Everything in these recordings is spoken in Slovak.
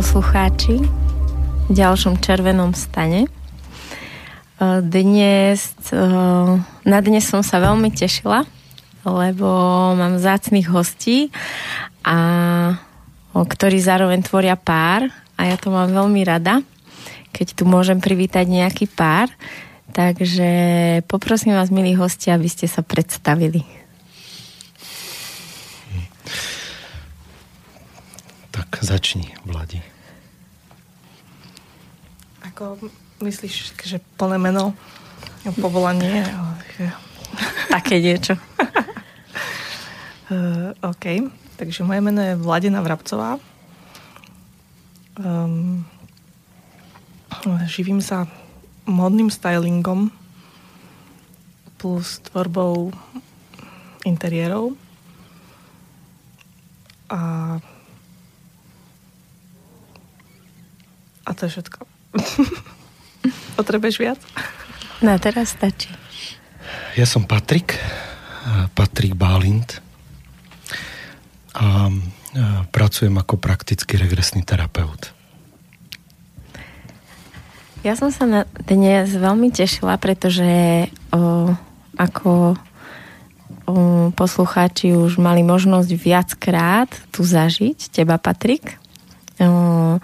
Poslucháči v ďalšom červenom stane. Dnes, na dnes som sa veľmi tešila, lebo mám zácných hostí, a, ktorí zároveň tvoria pár a ja to mám veľmi rada, keď tu môžem privítať nejaký pár. Takže poprosím vás, milí hostia, aby ste sa predstavili. Tak začni, Vladi. Ako myslíš, že plné meno, povolanie? Také niečo. uh, OK, takže moje meno je Vladina Vrabcová. Um, živím sa modným stylingom plus tvorbou interiérov a A to je všetko. Potrebuješ viac? No, teraz stačí. Ja som Patrik, Patrik Bálint a pracujem ako praktický regresný terapeut. Ja som sa na dnes veľmi tešila, pretože o, ako o, poslucháči už mali možnosť viackrát tu zažiť teba, Patrik. O,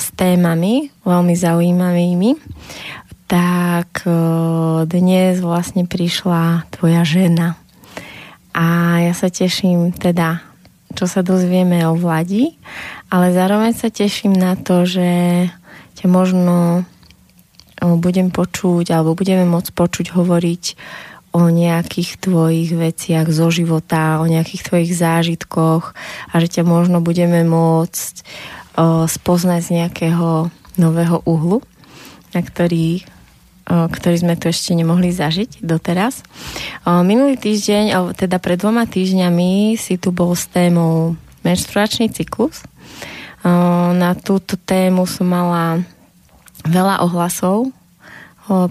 s témami veľmi zaujímavými, tak e, dnes vlastne prišla tvoja žena. A ja sa teším teda, čo sa dozvieme o Vladi, ale zároveň sa teším na to, že ťa možno budem počuť alebo budeme môcť počuť hovoriť o nejakých tvojich veciach zo života, o nejakých tvojich zážitkoch a že ťa možno budeme môcť spoznať z nejakého nového uhlu, na ktorý, ktorý sme tu ešte nemohli zažiť doteraz. Minulý týždeň, teda pred dvoma týždňami si tu bol s témou menštruačný cyklus. Na túto tému som mala veľa ohlasov.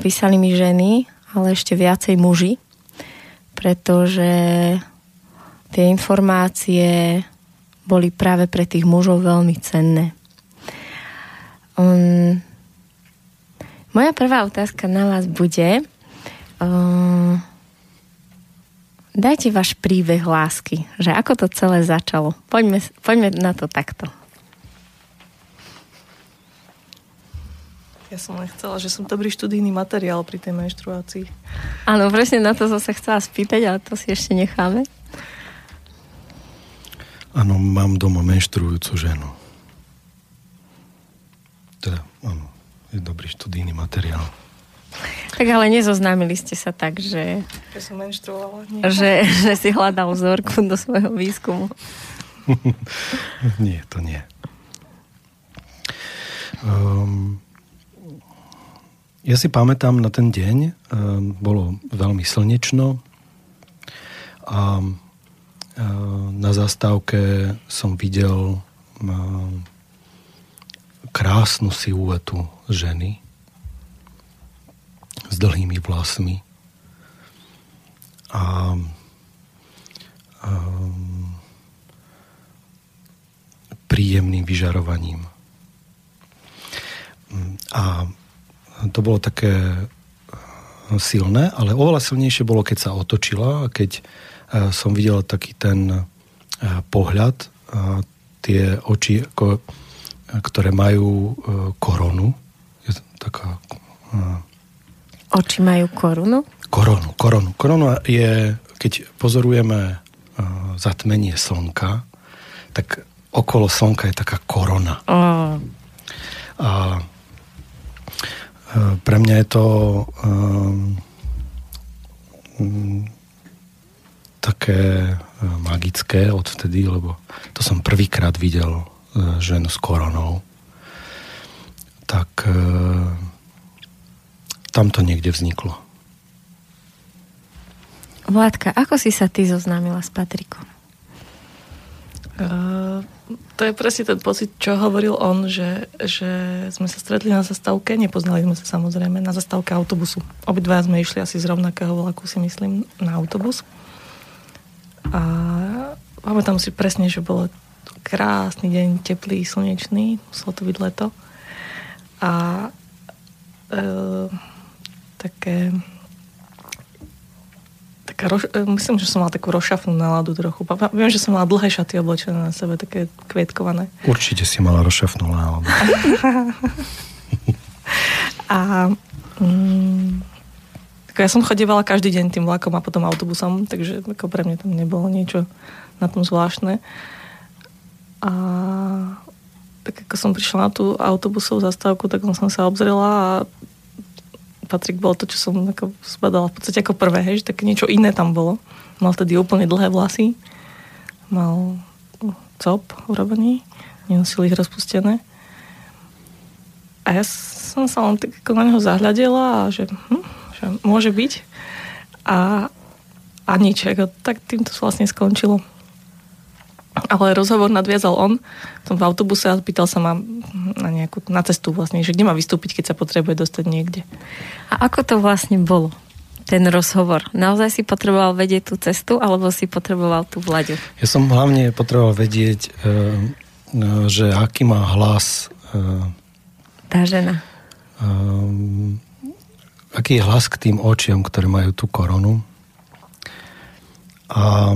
Písali mi ženy, ale ešte viacej muži, pretože tie informácie boli práve pre tých mužov veľmi cenné. Um, moja prvá otázka na vás bude um, dajte váš príbeh lásky, že ako to celé začalo. Poďme, poďme na to takto. Ja som len chcela, že som dobrý študijný materiál pri tej menštruácii. Áno, presne na to som sa chcela spýtať, ale to si ešte necháme. Áno, mám doma menštrujúcu ženu. Teda, áno, je dobrý študijný materiál. Tak ale nezoznámili ste sa tak, že... Že som menštruovala. Že, že si hľadal vzorku do svojho výskumu. nie, to nie. Um, ja si pamätám na ten deň, um, bolo veľmi slnečno a na zastávke som videl krásnu siluetu ženy s dlhými vlasmi a, a príjemným vyžarovaním. A to bolo také silné, ale oveľa silnejšie bolo, keď sa otočila a keď Eh, som videl taký ten eh, pohľad, tie oči, ako, eh, ktoré majú koronu. Je taká... Oči majú korunu? Koronu, koronu. Korona je, keď pozorujeme zatmenie slnka, tak okolo slnka je taká korona. Oh. A pre mňa je to um, také e, magické odvtedy, lebo to som prvýkrát videl e, ženu s koronou. Tak e, tam to niekde vzniklo. Vládka, ako si sa ty zoznámila s Patrikom? Uh, to je presne ten pocit, čo hovoril on, že, že sme sa stretli na zastávke, nepoznali sme sa samozrejme, na zastávke autobusu. Obidva sme išli asi z rovnakého vlaku, si myslím, na autobus. A pamätám si presne, že bolo krásny deň, teplý, slnečný, muselo to byť leto. A e, také taká roš, e, myslím, že som mala takú rozšafnú náladu trochu. Viem, že som mala dlhé šaty oblečené na sebe, také kvietkované. Určite si mala rozšafnú náladu. a mm, ja som chodievala každý deň tým vlakom a potom autobusom, takže ako pre mňa tam nebolo niečo na tom zvláštne. A tak ako som prišla na tú autobusovú zastávku, tak som sa obzrela a Patrik bol to, čo som ako zbadala v podstate ako prvé, hej, že také niečo iné tam bolo. Mal tedy úplne dlhé vlasy, mal cop urobený, nenosil ich rozpustené. A ja som sa len tak ako na neho zahľadela a že, hm, že môže byť. A, a nič, ako, tak tým to vlastne skončilo. Ale rozhovor nadviazal on som v autobuse a pýtal sa ma na nejakú, na cestu vlastne, že kde má vystúpiť, keď sa potrebuje dostať niekde. A ako to vlastne bolo? ten rozhovor. Naozaj si potreboval vedieť tú cestu, alebo si potreboval tú vlaďu? Ja som hlavne potreboval vedieť, e, e, že aký má hlas e, tá žena. Aký je hlas k tým očiam, ktoré majú tú koronu. A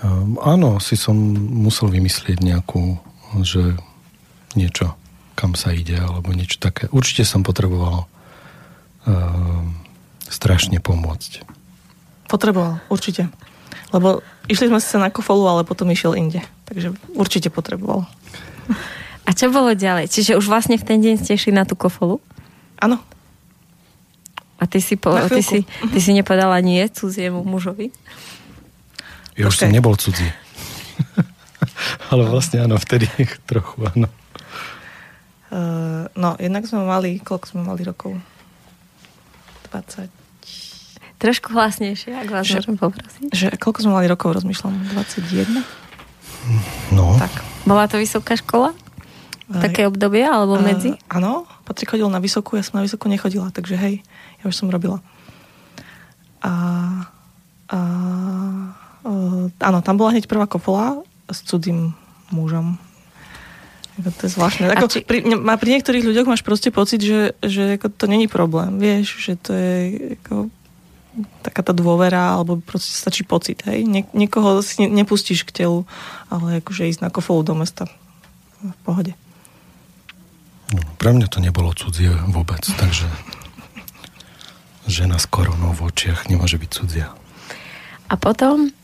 Um, áno, si som musel vymyslieť nejakú, že niečo, kam sa ide, alebo niečo také. Určite som potreboval uh, strašne pomôcť. Potreboval, určite. Lebo išli sme sa na kofolu, ale potom išiel inde. Takže určite potreboval. A čo bolo ďalej? Čiže už vlastne v ten deň ste išli na tú kofolu? Áno. A ty si, po, ty si, ty si nepovedala nie cudziemu mužovi? Ja už som nebol cudzí. Ale vlastne áno, vtedy trochu áno. Uh, no, jednak sme mali, koľko sme mali rokov? 20. Trošku hlasnejšie, ak vás že, môžem poprosiť. Že, koľko sme mali rokov, rozmýšľam? 21? No. Tak. Bola to vysoká škola? V také obdobie, alebo uh, medzi? Áno, Patrik chodil na vysokú, ja som na vysokú nechodila, takže hej, ja už som robila. A, a Uh, áno, tam bola hneď prvá kofola s cudzím mužom. To je zvláštne. Ako, či... pri, ne, pri niektorých ľuďoch máš proste pocit, že, že ako to není problém. Vieš, že to je ako, taká tá dôvera, alebo proste stačí pocit. Hej? Nie, niekoho si ne, nepustíš k telu, ale akože ísť na kofolu do mesta v pohode. No, pre mňa to nebolo cudzie vôbec, takže žena s koronou v očiach nemôže byť cudzia. A potom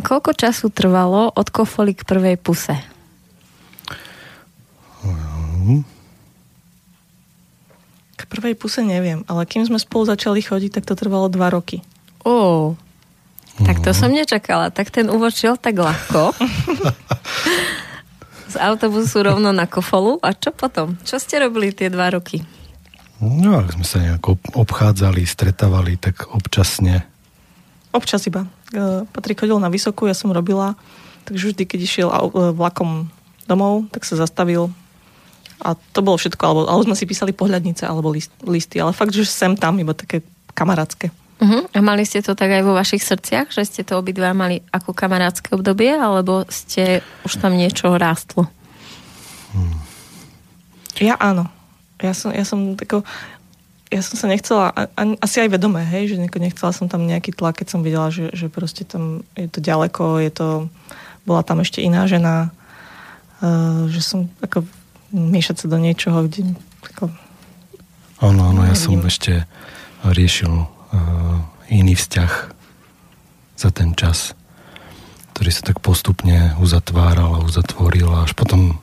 koľko času trvalo od kofoly k prvej puse? K prvej puse neviem, ale kým sme spolu začali chodiť, tak to trvalo dva roky. Ó, tak to som nečakala. Tak ten úvod šiel tak ľahko. Z autobusu rovno na kofolu. A čo potom? Čo ste robili tie dva roky? No, ak sme sa nejako obchádzali, stretávali, tak občasne. Občas iba. E, Patrik chodil na vysokú, ja som robila, takže vždy, keď išiel e, vlakom domov, tak sa zastavil a to bolo všetko, alebo, alebo sme si písali pohľadnice alebo list, listy, ale fakt, že sem tam, iba také kamarátske. Uh-huh. A mali ste to tak aj vo vašich srdciach, že ste to obidva mali ako kamarátske obdobie, alebo ste už tam niečo rástlo? Hmm. Ja áno. Ja som, ja som tako, ja som sa nechcela, asi aj vedomé, hej, že nechcela som tam nejaký tlak, keď som videla, že, že proste tam je to ďaleko, je to, bola tam ešte iná žena, uh, že som ako miešať sa do niečoho, kde ako, Áno, áno, ja som ešte riešil uh, iný vzťah za ten čas, ktorý sa tak postupne uzatváral a uzatvoril a až potom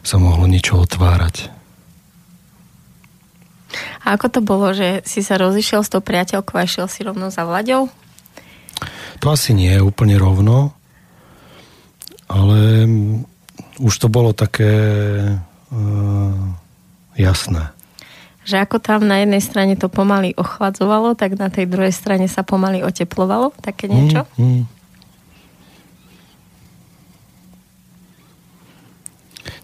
sa mohlo niečo otvárať a ako to bolo, že si sa rozišiel s tou priateľkou a išiel si rovno za Vlaďou? To asi nie je úplne rovno, ale už to bolo také uh, jasné. Že ako tam na jednej strane to pomaly ochladzovalo, tak na tej druhej strane sa pomaly oteplovalo, také niečo? Mm, mm.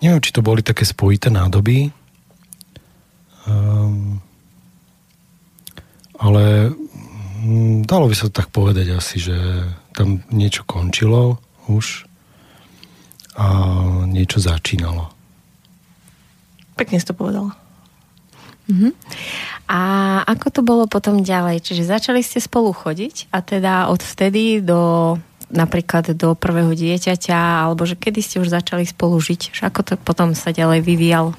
Neviem, či to boli také spojité nádoby, um, ale hm, dalo by sa tak povedať asi, že tam niečo končilo už a niečo začínalo. Pekne si to povedala. Uh-huh. A ako to bolo potom ďalej? Čiže začali ste spolu chodiť a teda od vtedy do napríklad do prvého dieťaťa, alebo že kedy ste už začali spolu žiť? Že ako to potom sa ďalej vyvíjalo?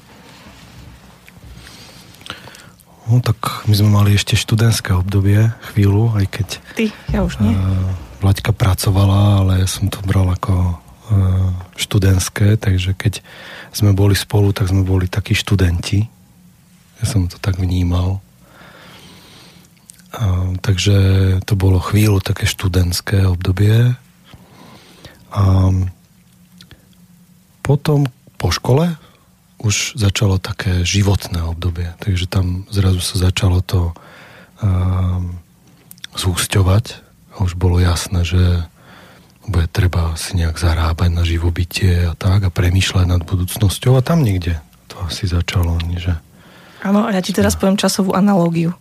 No tak my sme mali ešte študentské obdobie, chvíľu, aj keď... Ty, ja už nie. Uh, Vlaďka pracovala, ale ja som to bral ako uh, študentské, takže keď sme boli spolu, tak sme boli takí študenti. Ja som to tak vnímal. Uh, takže to bolo chvíľu také študentské obdobie. A potom po škole už začalo také životné obdobie. Takže tam zrazu sa začalo to um, zúsťovať a už bolo jasné, že bude treba si nejak zarábať na živobytie a tak a premýšľať nad budúcnosťou a tam niekde to asi začalo. Že... Áno, a ja ti teraz poviem časovú analógiu.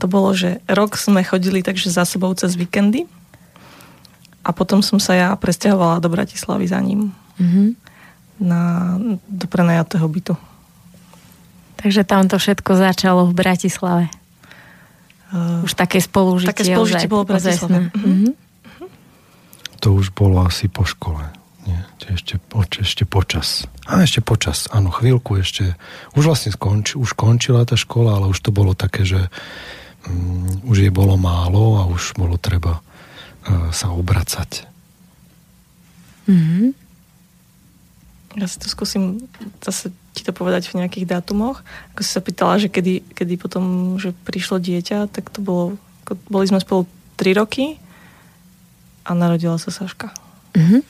To bolo, že rok sme chodili takže za sebou cez víkendy a potom som sa ja presťahovala do Bratislavy za ním. Mm-hmm na, do prenajatého bytu. Takže tam to všetko začalo v Bratislave. Uh, už také spolužitie. Také spolužitie bolo v Bratislave. Uh-huh. To už bolo asi po škole. Nie, ešte, ešte počas. A ešte počas, áno, chvíľku ešte. Už vlastne skonč, už končila tá škola, ale už to bolo také, že um, už je bolo málo a už bolo treba uh, sa obracať. Mhm. Ja si to skúsim zase ti to povedať v nejakých dátumoch. Ako si sa pýtala, že kedy, kedy potom že prišlo dieťa, tak to bolo, boli sme spolu 3 roky a narodila sa Saška. Uh-huh.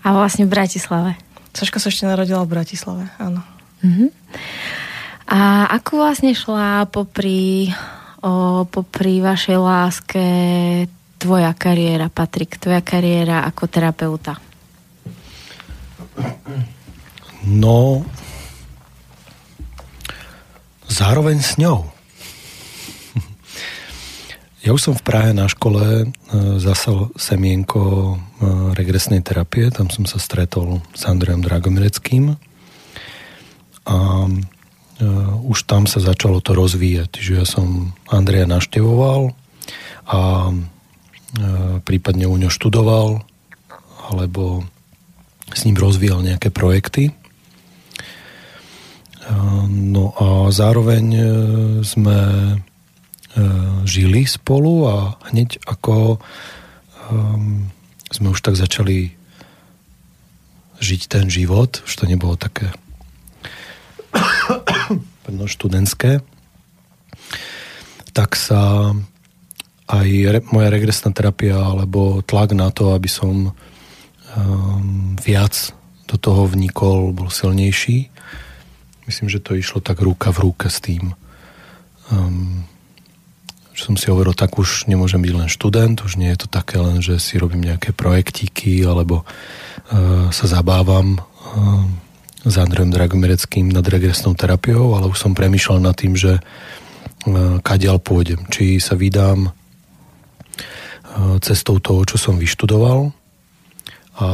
A vlastne v Bratislave. Saška sa ešte narodila v Bratislave, áno. Uh-huh. A ako vlastne šla popri, o, popri vašej láske tvoja kariéra, Patrik, tvoja kariéra ako terapeuta? No, zároveň s ňou. Ja už som v Prahe na škole e, zasal semienko e, regresnej terapie, tam som sa stretol s Andrejom Dragomireckým. A e, už tam sa začalo to rozvíjať, že ja som Andreja naštevoval a prípadne u ňo študoval alebo s ním rozvíjal nejaké projekty No a zároveň e, sme e, žili spolu a hneď ako um, sme už tak začali žiť ten život, už to nebolo také študentské, tak sa aj re, moja regresná terapia alebo tlak na to, aby som um, viac do toho vnikol, bol silnejší Myslím, že to išlo tak ruka v ruke s tým. Um, že som si hovoril, tak už nemôžem byť len študent, už nie je to také len, že si robím nejaké projektíky alebo uh, sa zabávam uh, s Andrejom Dragomireckým nad regresnou terapiou, ale už som premyšľal nad tým, že uh, kadiaľ pôjdem. Či sa vydám uh, cestou toho, čo som vyštudoval, a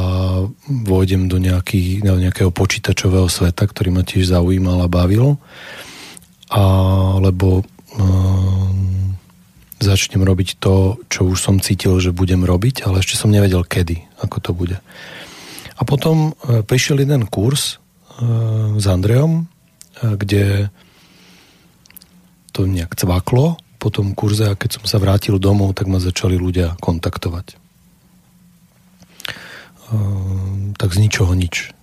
vôjdem do, nejaký, do nejakého počítačového sveta, ktorý ma tiež zaujímal a bavil. Alebo um, začnem robiť to, čo už som cítil, že budem robiť, ale ešte som nevedel kedy, ako to bude. A potom uh, prišiel jeden kurz uh, s Andreom, uh, kde to nejak cvaklo po tom kurze a keď som sa vrátil domov, tak ma začali ľudia kontaktovať tak z ničoho nič.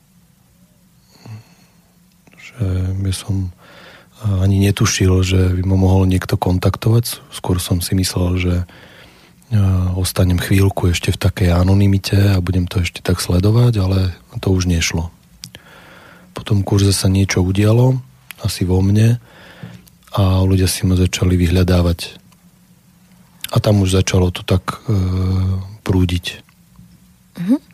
Že ja som eh, ani netušil, že by ma mohol niekto kontaktovať. Skôr som si myslel, že eh, ostanem chvíľku ešte v takej anonimite a budem to ešte tak sledovať, ale to už nešlo. Po tom kurze sa niečo udialo, asi vo mne a ľudia si ma začali vyhľadávať. A tam už začalo to tak e, prúdiť. Mm-hmm.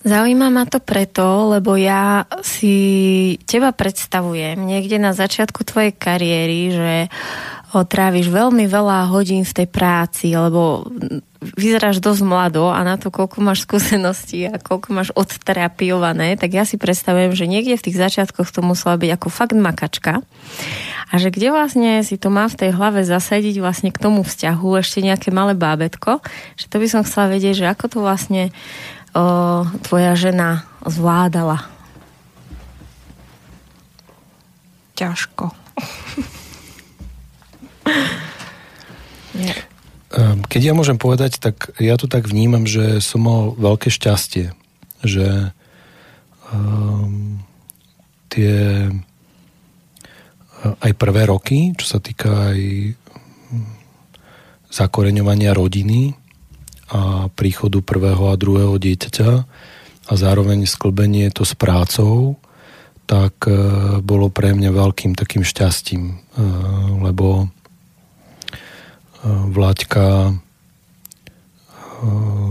Zaujíma ma to preto, lebo ja si teba predstavujem niekde na začiatku tvojej kariéry, že tráviš veľmi veľa hodín v tej práci, lebo vyzeráš dosť mlado a na to, koľko máš skúseností a koľko máš odterapiované, tak ja si predstavujem, že niekde v tých začiatkoch to musela byť ako fakt makačka. A že kde vlastne si to má v tej hlave zasadiť vlastne k tomu vzťahu ešte nejaké malé bábetko, že to by som chcela vedieť, že ako to vlastne o, tvoja žena zvládala. Ťažko. Ehm, keď ja môžem povedať, tak ja to tak vnímam, že som mal veľké šťastie, že um, tie eh, aj prvé roky, čo sa týka aj hm, zakoreňovania rodiny a príchodu prvého a druhého dieťaťa a zároveň sklbenie to s prácou, tak eh, bolo pre mňa veľkým takým šťastím, eh, lebo Vláďka eh,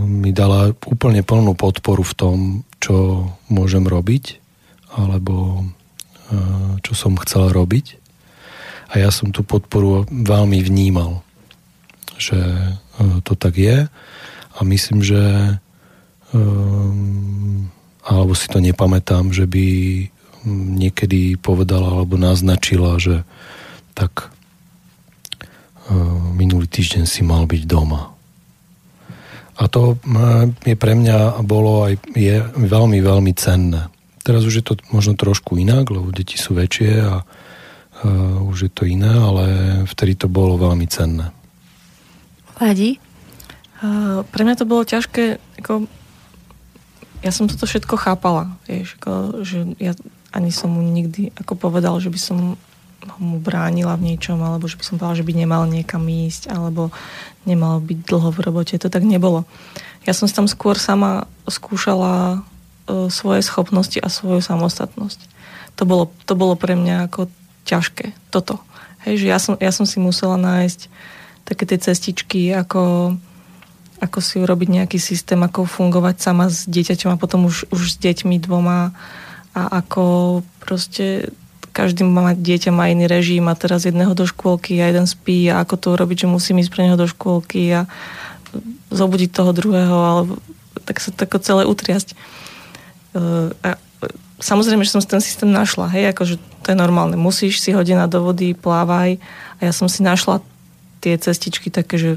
mi dala úplne plnú podporu v tom, čo môžem robiť, alebo čo som chcel robiť. A ja som tú podporu veľmi vnímal, že eh, to tak je. A myslím, že alebo si to nepamätám, že by niekedy povedala alebo naznačila, že tak minulý týždeň si mal byť doma. A to je pre mňa bolo aj je veľmi, veľmi cenné. Teraz už je to možno trošku inak, lebo deti sú väčšie a uh, už je to iné, ale vtedy to bolo veľmi cenné. Ladi? Uh, pre mňa to bolo ťažké, ako, ja som toto všetko chápala, vieš, ako, že ja ani som mu nikdy ako povedal, že by som mu bránila v niečom, alebo že by som povedala, že by nemal niekam ísť, alebo nemal byť dlho v robote. To tak nebolo. Ja som tam skôr sama skúšala uh, svoje schopnosti a svoju samostatnosť. To bolo, to bolo pre mňa ako ťažké, toto. Hej, že ja som, ja som si musela nájsť také tie cestičky, ako, ako si urobiť nejaký systém, ako fungovať sama s dieťaťom a potom už, už s deťmi dvoma a ako proste každý má dieťa má iný režim a teraz jedného do škôlky a jeden spí a ako to urobiť, že musím ísť pre neho do škôlky a zobudiť toho druhého, alebo tak sa tako celé utriasť. E, a samozrejme, že som si ten systém našla, hej, akože to je normálne. Musíš si hodina do vody, plávaj a ja som si našla tie cestičky také, že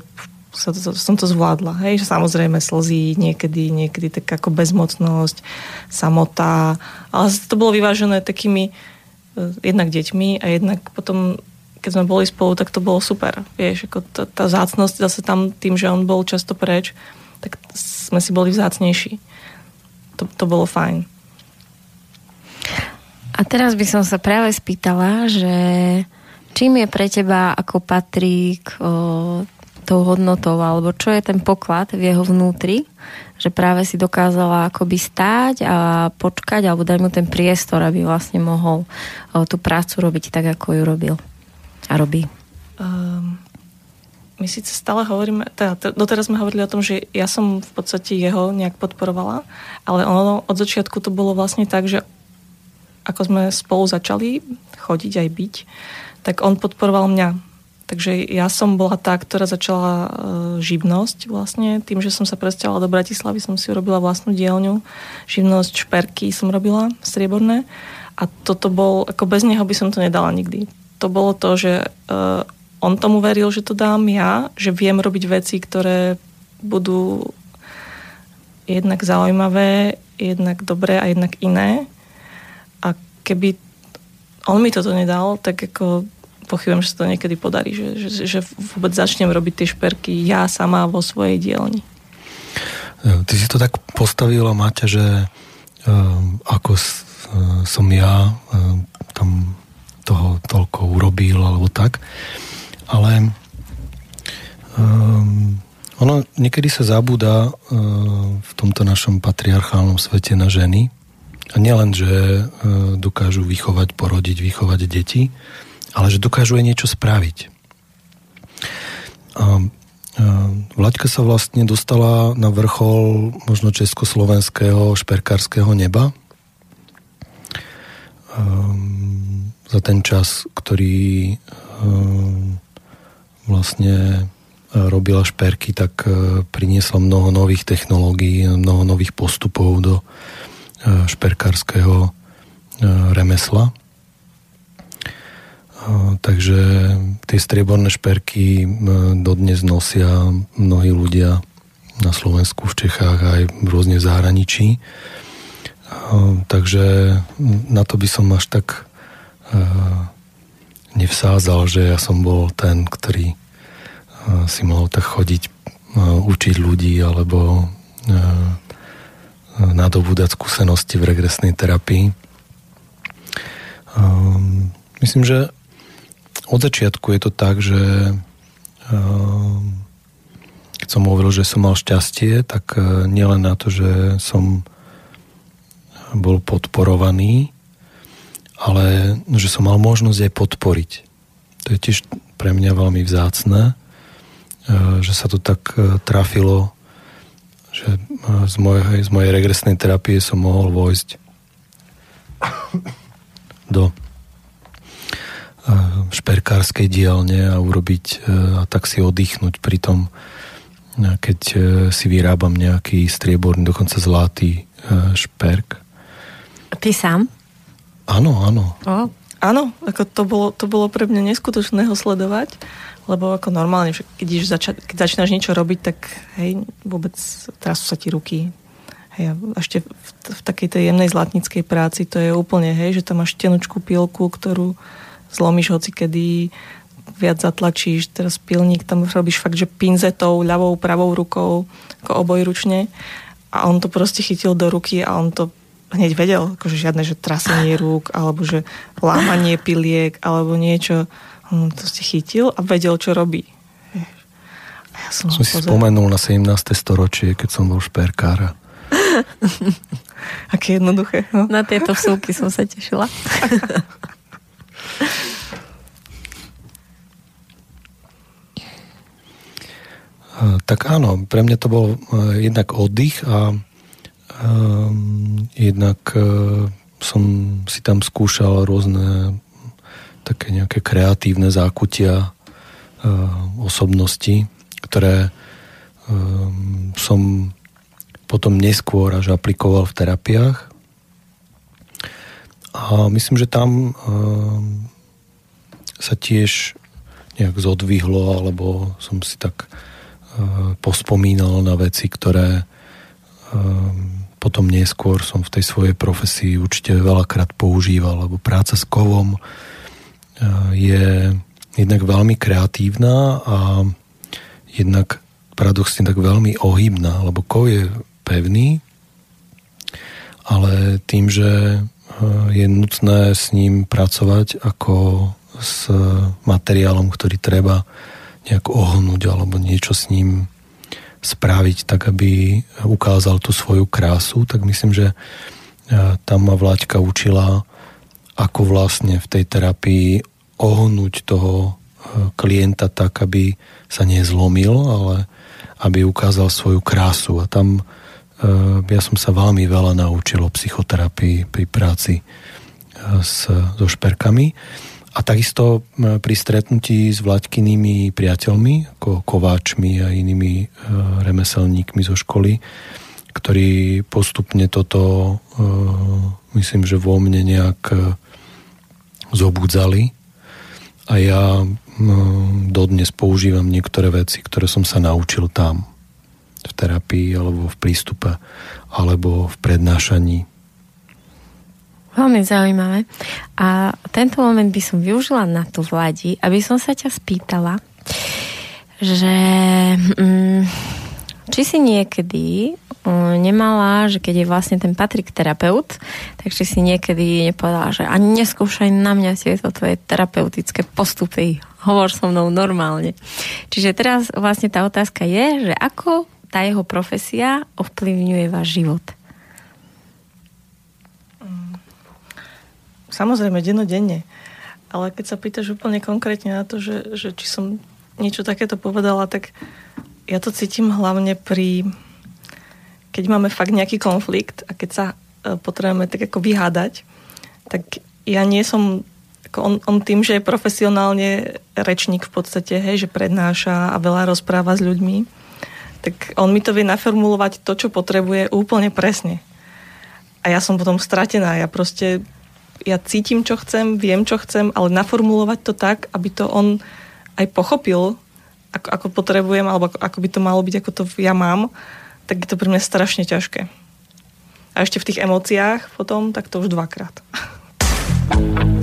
sa to, som to zvládla. Hej? Že samozrejme slzy, niekedy, niekedy tak ako bezmocnosť, samota, ale to bolo vyvážené takými E, jednak deťmi a jednak potom keď sme boli spolu, tak to bolo super. Vieš, ako tá, tá zácnosť zase tam tým, že on bol často preč, tak sme si boli vzácnejší. To, to bolo fajn. A teraz by som sa práve spýtala, že čím je pre teba ako Patrik o, tou hodnotou, alebo čo je ten poklad v jeho vnútri, že práve si dokázala akoby stáť a počkať alebo dať mu ten priestor, aby vlastne mohol tú prácu robiť tak, ako ju robil a robí. Um, my síce stále hovoríme, teda doteraz sme hovorili o tom, že ja som v podstate jeho nejak podporovala, ale ono od začiatku to bolo vlastne tak, že ako sme spolu začali chodiť aj byť, tak on podporoval mňa Takže ja som bola tá, ktorá začala e, živnosť vlastne. Tým, že som sa presťahovala do Bratislavy, som si urobila vlastnú dielňu. Živnosť šperky som robila, strieborné. A toto bol, ako bez neho by som to nedala nikdy. To bolo to, že uh, on tomu veril, že to dám ja, že viem robiť veci, ktoré budú jednak zaujímavé, jednak dobré a jednak iné. A keby on mi toto nedal, tak ako pochybujem, že sa to niekedy podarí, že, že, že vôbec začnem robiť tie šperky ja sama vo svojej dielni. Ty si to tak postavila, Maťa, že um, ako uh, som ja um, tam toho toľko urobil, alebo tak. Ale um, ono niekedy sa zabúda uh, v tomto našom patriarchálnom svete na ženy. A nielen, že uh, dokážu vychovať, porodiť, vychovať deti, ale že dokážu aj niečo spraviť. A, a Vlaďka sa vlastne dostala na vrchol možno československého šperkárskeho neba um, za ten čas, ktorý um, vlastne robila šperky, tak priniesla mnoho nových technológií, mnoho nových postupov do šperkárskeho remesla. Takže tie strieborné šperky dodnes nosia mnohí ľudia na Slovensku, v Čechách aj rôzne v zahraničí. Takže na to by som až tak nevsázal, že ja som bol ten, ktorý si mohol tak chodiť učiť ľudí alebo nadobúdať skúsenosti v regresnej terapii. Myslím, že od začiatku je to tak, že ehm, keď som hovoril, že som mal šťastie, tak e, nielen na to, že som bol podporovaný, ale že som mal možnosť aj podporiť. To je tiež pre mňa veľmi vzácne, e, že sa to tak e, trafilo, že z mojej, z mojej regresnej terapie som mohol vojsť do šperkárskej dielne a urobiť e, a tak si oddychnúť pri tom, keď si vyrábam nejaký strieborný, dokonca zlatý šperk. Ty sám? Áno, áno. O, áno, ako to bolo, to bolo pre mňa neskutočné ho sledovať, lebo ako normálne, keď, zača- keď začínaš niečo robiť, tak hej, vôbec trasú sa ti ruky, Hej, a ešte v, v takej tej jemnej zlatníckej práci to je úplne, hej, že tam máš tenučku pilku, ktorú zlomíš hoci kedy, viac zatlačíš, teraz pilník tam robíš fakt, že pinzetou, ľavou, pravou rukou, ako obojručne a on to proste chytil do ruky a on to hneď vedel, akože žiadne, že trasenie rúk, alebo že lámanie piliek, alebo niečo. On to ste chytil a vedel, čo robí. ja som, som si spomenul na 17. storočie, keď som bol šperkára. Aké jednoduché. No. Na tieto vsúky som sa tešila. Tak áno, pre mňa to bol e, jednak oddych a um, jednak uh, som si tam skúšal rôzne také nejaké kreatívne zákutia uh, osobnosti, ktoré um, som potom neskôr až aplikoval v terapiách. A myslím, že tam um, sa tiež nejak zodvihlo, alebo som si tak pospomínal na veci, ktoré potom neskôr som v tej svojej profesii určite veľakrát používal, lebo práca s kovom je jednak veľmi kreatívna a jednak paradoxne tak veľmi ohybná, lebo kov je pevný, ale tým, že je nutné s ním pracovať ako s materiálom, ktorý treba nejak ohnúť alebo niečo s ním spraviť tak, aby ukázal tú svoju krásu, tak myslím, že e, tam ma Vláďka učila, ako vlastne v tej terapii ohnúť toho e, klienta tak, aby sa nezlomil, ale aby ukázal svoju krásu. A tam e, ja som sa veľmi veľa naučil o psychoterapii pri práci s, so šperkami. A takisto pri stretnutí s vlaďkynými priateľmi, ako kováčmi a inými e, remeselníkmi zo školy, ktorí postupne toto, e, myslím, že vo mne nejak e, zobudzali. A ja dodnes používam niektoré veci, ktoré som sa naučil tam v terapii alebo v prístupe alebo v prednášaní Veľmi zaujímavé. A tento moment by som využila na to, Vladi, aby som sa ťa spýtala, že mm, či si niekedy mm, nemala, že keď je vlastne ten Patrik terapeut, tak si niekedy nepovedala, že ani neskúšaj na mňa tieto tvoje terapeutické postupy. Hovor so mnou normálne. Čiže teraz vlastne tá otázka je, že ako tá jeho profesia ovplyvňuje váš život? Samozrejme, dennodenne. Ale keď sa pýtaš úplne konkrétne na to, že, že či som niečo takéto povedala, tak ja to cítim hlavne pri keď máme fakt nejaký konflikt a keď sa e, potrebujeme tak ako vyhádať, tak ja nie som on, on tým, že je profesionálne rečník v podstate, hej, že prednáša a veľa rozpráva s ľuďmi, tak on mi to vie naformulovať to, čo potrebuje úplne presne. A ja som potom stratená. Ja proste, ja cítim, čo chcem, viem, čo chcem, ale naformulovať to tak, aby to on aj pochopil, ako, ako potrebujem, alebo ako, ako by to malo byť, ako to ja mám, tak je to pre mňa strašne ťažké. A ešte v tých emóciách potom, tak to už dvakrát.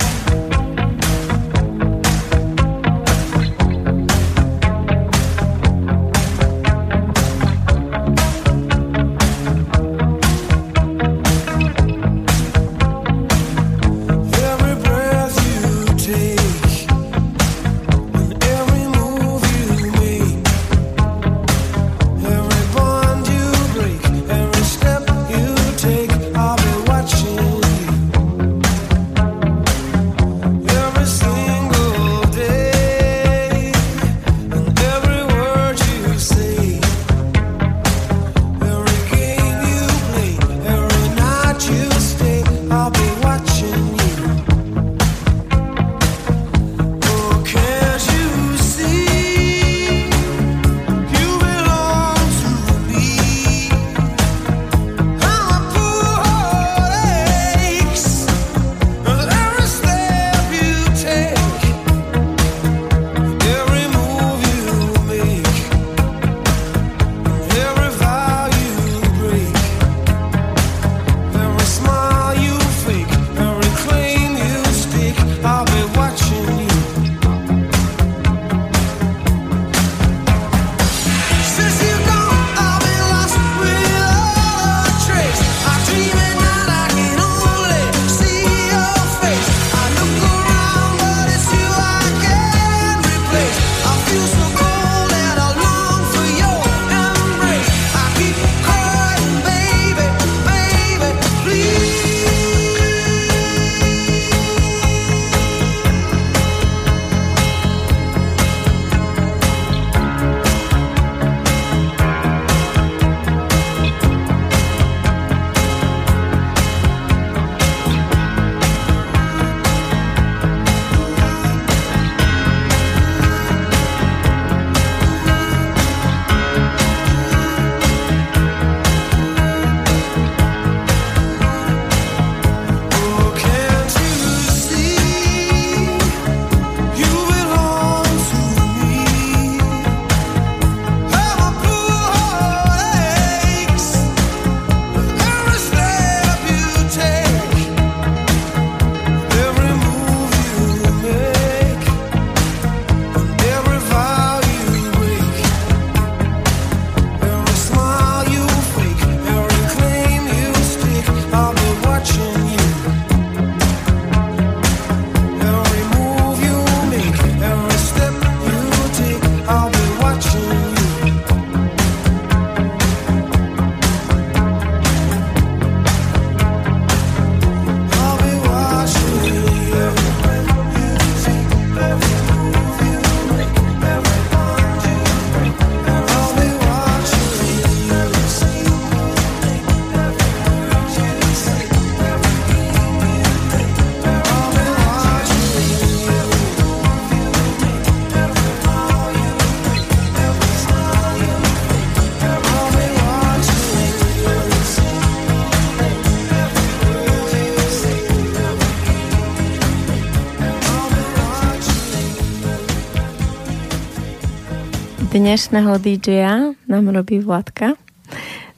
dnešného DJ-a nám robí Vladka.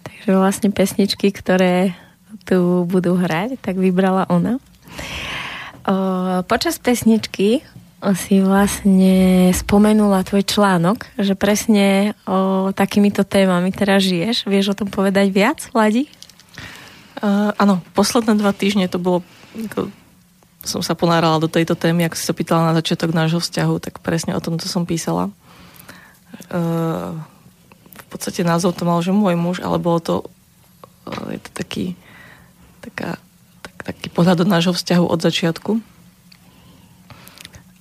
Takže vlastne pesničky, ktoré tu budú hrať, tak vybrala ona. O, počas pesničky si vlastne spomenula tvoj článok, že presne o takýmito témami teraz žiješ. Vieš o tom povedať viac, Ladi? Uh, áno, posledné dva týždne to bolo som sa ponárala do tejto témy, ako si sa pýtala na začiatok nášho vzťahu, tak presne o tomto som písala. Uh, v podstate názov to mal, že môj muž, ale bolo to, uh, je to taký, taká, tak, taký pohľad do nášho vzťahu od začiatku.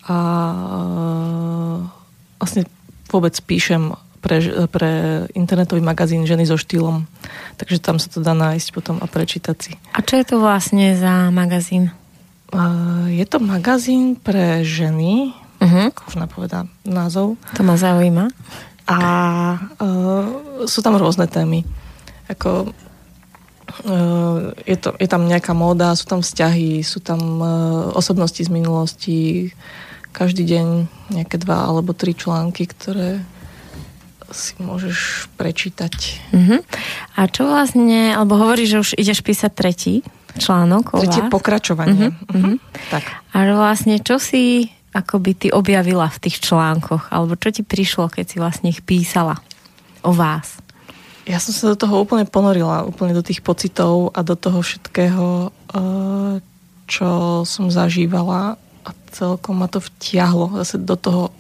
A uh, vlastne vôbec píšem pre, pre internetový magazín Ženy so štýlom. Takže tam sa to dá nájsť potom a prečítať si. A čo je to vlastne za magazín? Je to magazín pre ženy, uh-huh. ako už napovedá názov. To ma zaujíma. A uh, sú tam rôzne témy. Ako, uh, je, to, je tam nejaká móda, sú tam vzťahy, sú tam uh, osobnosti z minulosti, každý deň nejaké dva alebo tri články, ktoré si môžeš prečítať. Uh-huh. A čo vlastne, alebo hovoríš, že už ideš písať tretí článok Tretie vás? pokračovanie. Uh-huh. Uh-huh. Tak. A vlastne čo si akoby ty objavila v tých článkoch? Alebo čo ti prišlo, keď si vlastne ich písala o vás? Ja som sa do toho úplne ponorila, úplne do tých pocitov a do toho všetkého, eh, čo som zažívala a celkom ma to vtiahlo zase do toho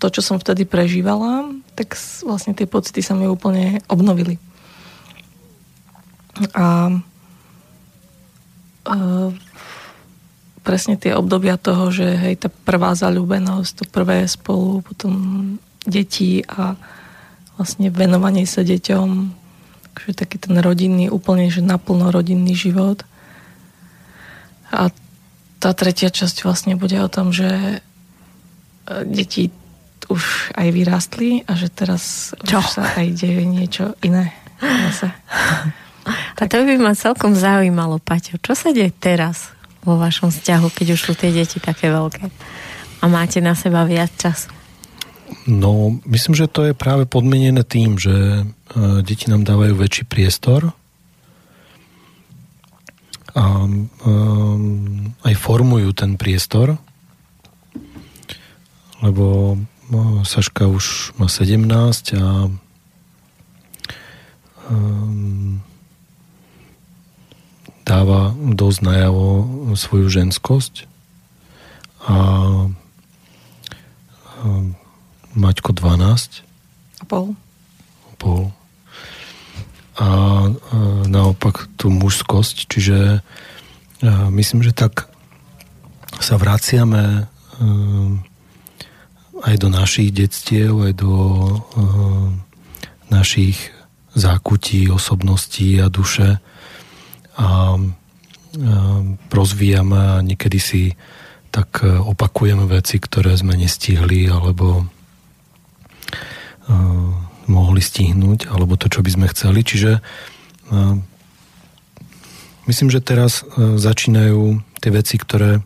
to, čo som vtedy prežívala, tak vlastne tie pocity sa mi úplne obnovili. A, a presne tie obdobia toho, že hej, tá prvá zalúbenosť, to prvé spolu, potom deti a vlastne venovanie sa deťom, takže taký ten rodinný, úplne, že naplno rodinný život. A tá tretia časť vlastne bude o tom, že e, deti už aj vyrástli a že teraz Čo? už sa aj deje niečo iné. Zase. A to by ma celkom zaujímalo, Paťo. Čo sa deje teraz vo vašom vzťahu, keď už sú tie deti také veľké? A máte na seba viac času? No, myslím, že to je práve podmienené tým, že e, deti nám dávajú väčší priestor. A um, aj formujú ten priestor, lebo no, Saška už má 17 a um, dáva dosť najavo svoju ženskosť a um, Maťko 12 a pol pol a naopak tú mužskosť, čiže myslím, že tak sa vraciame aj do našich detstiev, aj do našich zákutí, osobností a duše a rozvíjame a niekedy si tak opakujeme veci, ktoré sme nestihli alebo mohli stihnúť, alebo to, čo by sme chceli. Čiže myslím, že teraz začínajú tie veci, ktoré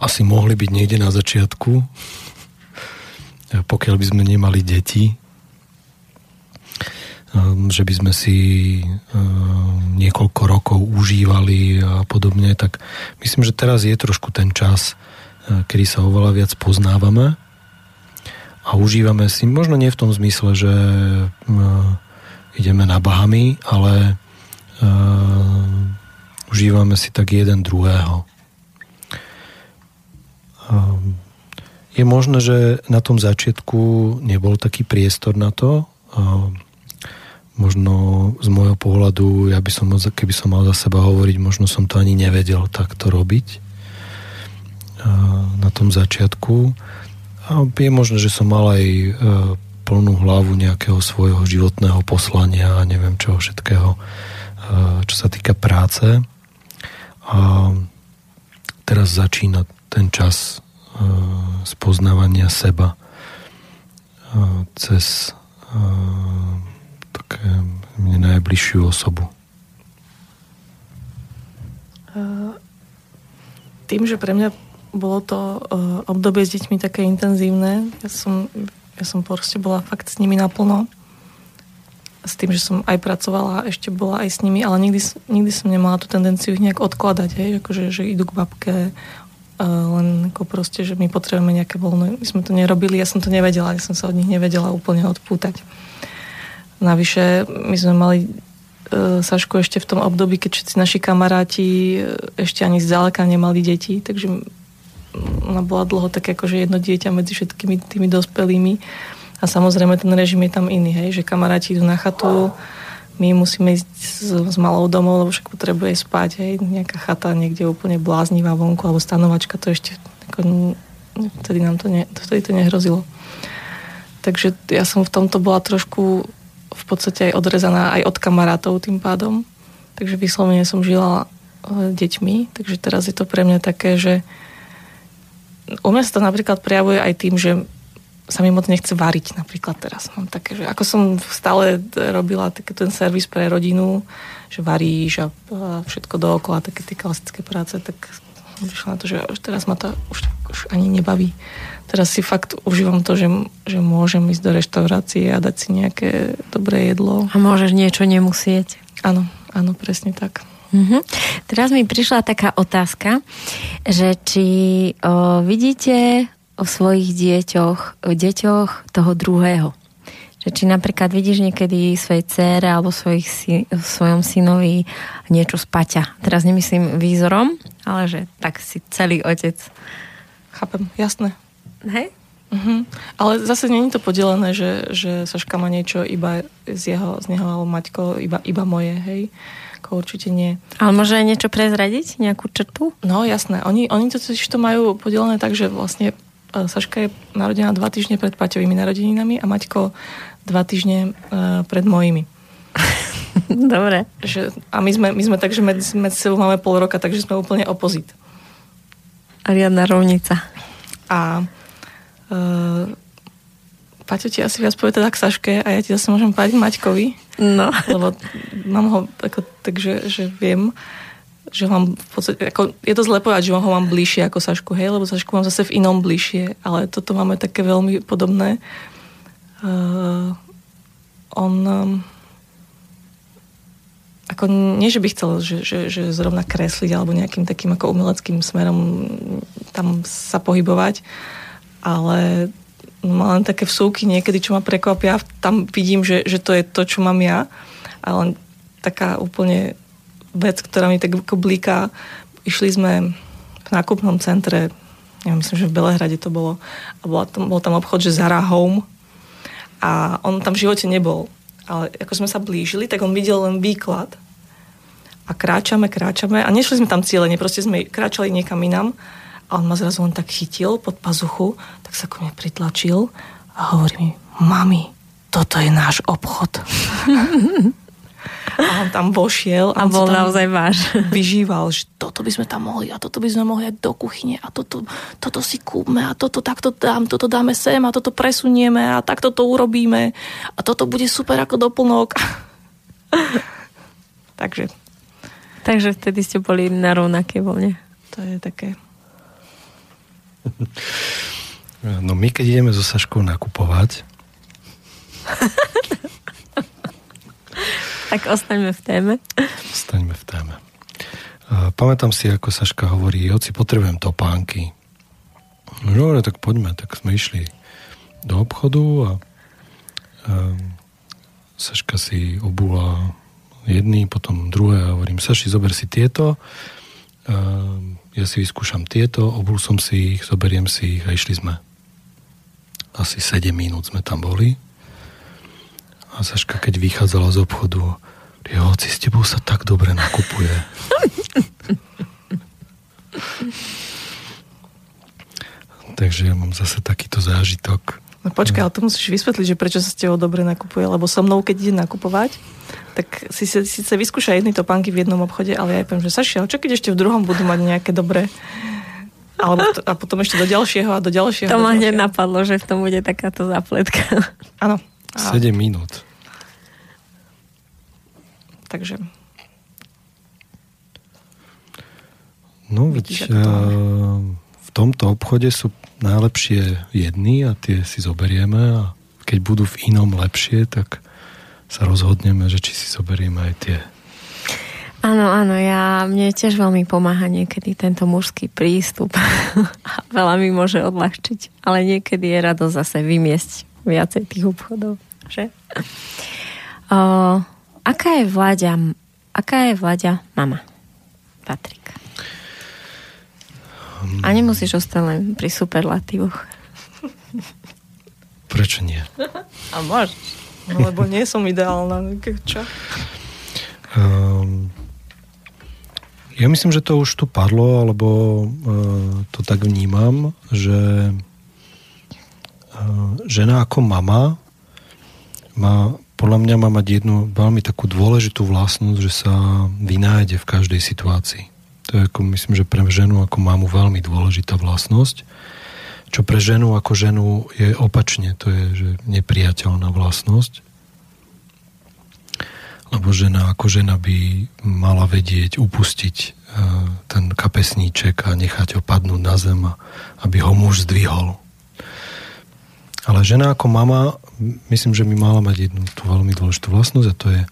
asi mohli byť niekde na začiatku, pokiaľ by sme nemali deti, že by sme si niekoľko rokov užívali a podobne, tak myslím, že teraz je trošku ten čas, kedy sa oveľa viac poznávame a užívame si, možno nie v tom zmysle, že uh, ideme na Bahamy, ale uh, užívame si tak jeden druhého. Uh, je možné, že na tom začiatku nebol taký priestor na to. Možno z môjho pohľadu, ja by som, keby som mal za seba hovoriť, možno som to ani nevedel takto robiť uh, na tom začiatku a je možné, že som mal aj e, plnú hlavu nejakého svojho životného poslania a neviem čoho všetkého, e, čo sa týka práce. A teraz začína ten čas spoznávania seba cez také mne najbližšiu osobu. Tým, že pre mňa bolo to obdobie s deťmi také intenzívne. Ja som, ja som proste bola fakt s nimi naplno. S tým, že som aj pracovala ešte bola aj s nimi, ale nikdy, nikdy som nemala tú tendenciu ich nejak odkladať, hej, akože, že idú k babke, len ako proste, že my potrebujeme nejaké voľno. My sme to nerobili, ja som to nevedela, ja som sa od nich nevedela úplne odpútať. Navyše, my sme mali uh, Sašku ešte v tom období, keď všetci naši kamaráti ešte ani zďaleka nemali deti, takže ona bola dlho tak akože jedno dieťa medzi všetkými tými dospelými. A samozrejme ten režim je tam iný, hej, že kamaráti idú na chatu, my musíme ísť s, s malou domov, lebo však potrebuje spať, hej, nejaká chata niekde úplne bláznivá vonku, alebo stanovačka, to ešte ako, vtedy nám to, ne, vtedy to nehrozilo. Takže ja som v tomto bola trošku v podstate aj odrezaná aj od kamarátov tým pádom. Takže vyslovene som žila deťmi, takže teraz je to pre mňa také, že u mňa sa to napríklad prejavuje aj tým, že sa mi moc nechce variť napríklad teraz. Mám také, že ako som stále robila taký ten servis pre rodinu, že varíš a, všetko dookola, také tie klasické práce, tak prišla na to, že už teraz ma to už, už ani nebaví. Teraz si fakt užívam to, že, že môžem ísť do reštaurácie a dať si nejaké dobré jedlo. A môžeš niečo nemusieť. Áno, áno, presne tak. Mm-hmm. Teraz mi prišla taká otázka, že či o, vidíte o svojich dieťoch, o deťoch toho druhého. Že či napríklad vidíš niekedy svojej dcere alebo svojich, svojom synovi niečo z paťa. Teraz nemyslím výzorom, ale že tak si celý otec. Chápem, jasné. Hej? Uh-huh. Ale zase není to podelené, že, že Saška má niečo iba z jeho, z neho alebo Maťko, iba, iba moje, hej. Ko určite nie. Ale môže aj niečo prezradiť? Nejakú črtu? No jasné. Oni, oni to, to majú podelené tak, že vlastne Saška je narodená dva týždne pred Paťovými narodeninami a Maťko dva týždne uh, pred mojimi. Dobre. Že, a my sme, my sme tak, že medzi, medzi sebou máme pol roka, takže sme úplne opozit. A riadna rovnica. A uh, Paťo ti asi viac povie teda k Saške a ja ti zase môžem povedať Maťkovi. No. Lebo mám ho ako, takže, že viem že ho mám v podstate, ako, je to zle povedať, že ho mám bližšie ako Sašku, hej, lebo Sašku mám zase v inom bližšie, ale toto máme také veľmi podobné. Uh, on um, ako nie, že by chcel, že, že, že zrovna kresliť alebo nejakým takým ako umeleckým smerom tam sa pohybovať, ale má len také vsúky niekedy, čo ma prekvapia. Tam vidím, že, že to je to, čo mám ja. Ale taká úplne vec, ktorá mi tak ako blíka. Išli sme v nákupnom centre, ja myslím, že v Belehrade to bolo, a bola tam, bol tam obchod, že Zara Home a on tam v živote nebol. Ale ako sme sa blížili, tak on videl len výklad a kráčame, kráčame a nešli sme tam cieľene, proste sme kráčali niekam inám a on ma zrazu len tak chytil pod pazuchu, tak sa ku mne pritlačil a hovorí mi, mami, toto je náš obchod. A on tam vošiel. A, a bol naozaj váš. Vyžíval, že toto by sme tam mohli a toto by sme mohli aj do kuchyne a toto, toto si kúpme a toto takto dám, toto dáme sem a toto presunieme a takto to urobíme a toto bude super ako doplnok. Takže. Takže vtedy ste boli na rovnaké vlne. To je také. No my, keď ideme so Saškou nakupovať, tak ostaňme v téme. Ostaňme v téme. Pamätám si, ako Saška hovorí, hoci potrebujem topánky. No tak poďme. Tak sme išli do obchodu a um, Saška si obula jedný, potom druhé a hovorím, Saši, zober si tieto, um, ja si vyskúšam tieto, obul som si ich, zoberiem si ich a išli sme. Asi 7 minút sme tam boli a Saška, keď vychádzala z obchodu, jo, hoci s tebou sa tak dobre nakupuje. Takže ja mám zase takýto zážitok. No počkaj, ale to musíš vysvetliť, že prečo sa s tebou dobre nakupuje, lebo so mnou, keď ide nakupovať, tak si síce vyskúša jedny topánky v jednom obchode, ale ja poviem, že Saši, ale čo keď ešte v druhom budú mať nejaké dobré alebo to, a potom ešte do ďalšieho a do ďalšieho. To ma hneď napadlo, že v tom bude takáto zapletka. Áno. 7 minút. Takže... No, veď, to... v tomto obchode sú najlepšie jedny a tie si zoberieme a keď budú v inom lepšie, tak sa rozhodneme, že či si zoberieme aj tie. Áno, áno, ja, mne tiež veľmi pomáha niekedy tento mužský prístup a veľa mi môže odľahčiť, ale niekedy je rado zase vymiesť viacej tých obchodov, že? O, Aká je Vláďa, aká je Vláďa mama? Patrik. A nemusíš ostať len pri superlatívoch. Prečo nie? A môžeš. No, lebo nie som ideálna. Čo? Um, ja myslím, že to už tu padlo, alebo uh, to tak vnímam, že uh, žena ako mama má podľa mňa má mať jednu veľmi takú dôležitú vlastnosť, že sa vynájde v každej situácii. To je ako, myslím, že pre ženu ako mamu veľmi dôležitá vlastnosť. Čo pre ženu ako ženu je opačne, to je že nepriateľná vlastnosť. Lebo žena ako žena by mala vedieť upustiť e, ten kapesníček a nechať ho padnúť na zem, aby ho muž zdvihol. Ale žena ako mama, myslím, že by mala mať jednu tú veľmi dôležitú vlastnosť a to je,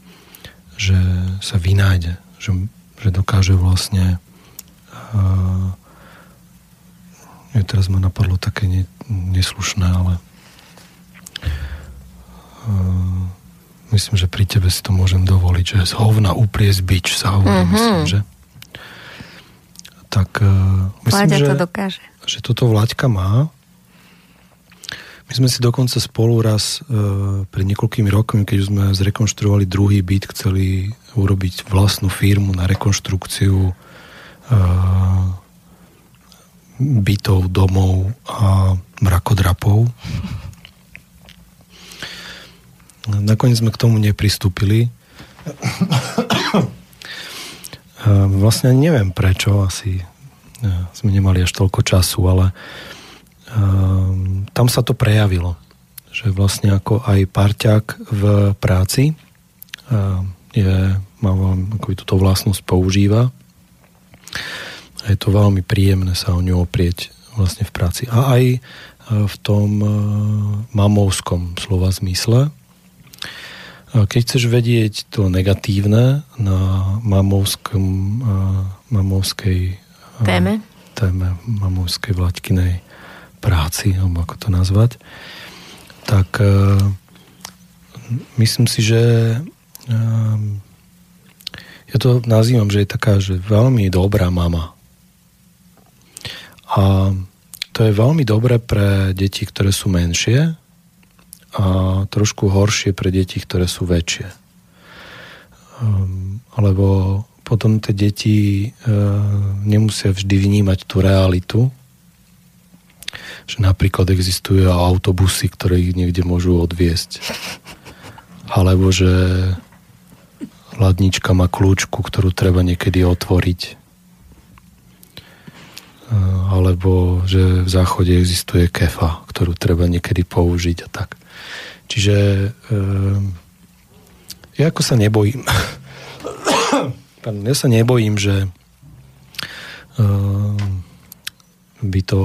že sa vynájde, že, že dokáže vlastne uh, ja teraz ma napadlo také ne, neslušné, ale uh, myslím, že pri tebe si to môžem dovoliť, že z hovna upliesť bič sa hovorí, mm-hmm. myslím, že tak uh, myslím, Vláďa že, to dokáže. že toto Vláďka má. My sme si dokonca spolu raz uh, pred niekoľkými rokmi, keď už sme zrekonštruovali druhý byt, chceli urobiť vlastnú firmu na rekonštrukciu uh, bytov, domov a mrakodrapov. Nakoniec sme k tomu nepristúpili. Vlastne neviem prečo, asi e, sme nemali až toľko času, ale e, tam sa to prejavilo, že vlastne ako aj parťák v práci e, je, má ako túto vlastnosť používa a je to veľmi príjemné sa o ňu oprieť vlastne v práci. A aj e, v tom e, mamovskom slova zmysle. Keď chceš vedieť to negatívne na mamovskom, e, mamovskej téme, téme mamovskej vlaďkinej práci, alebo ako to nazvať, tak myslím si, že ja to nazývam, že je taká, že veľmi dobrá mama. A to je veľmi dobré pre deti, ktoré sú menšie a trošku horšie pre deti, ktoré sú väčšie. Um, alebo potom tie deti uh, nemusia vždy vnímať tú realitu, že napríklad existujú autobusy, ktoré ich niekde môžu odviesť. Alebo že ladnička má kľúčku, ktorú treba niekedy otvoriť alebo že v záchode existuje kefa, ktorú treba niekedy použiť a tak. Čiže ja ako sa nebojím. ja sa nebojím, že by to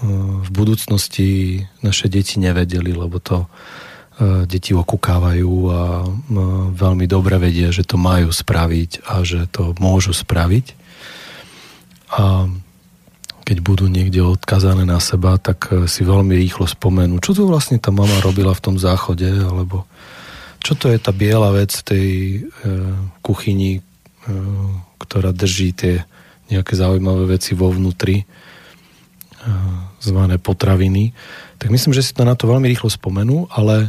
v budúcnosti naše deti nevedeli, lebo to deti okúkávajú a veľmi dobre vedia, že to majú spraviť a že to môžu spraviť. A keď budú niekde odkazané na seba, tak e, si veľmi rýchlo spomenú, čo tu vlastne tá mama robila v tom záchode, alebo čo to je tá biela vec v tej e, kuchyni, e, ktorá drží tie nejaké zaujímavé veci vo vnútri, e, zvané potraviny. Tak myslím, že si to na to veľmi rýchlo spomenú, ale e,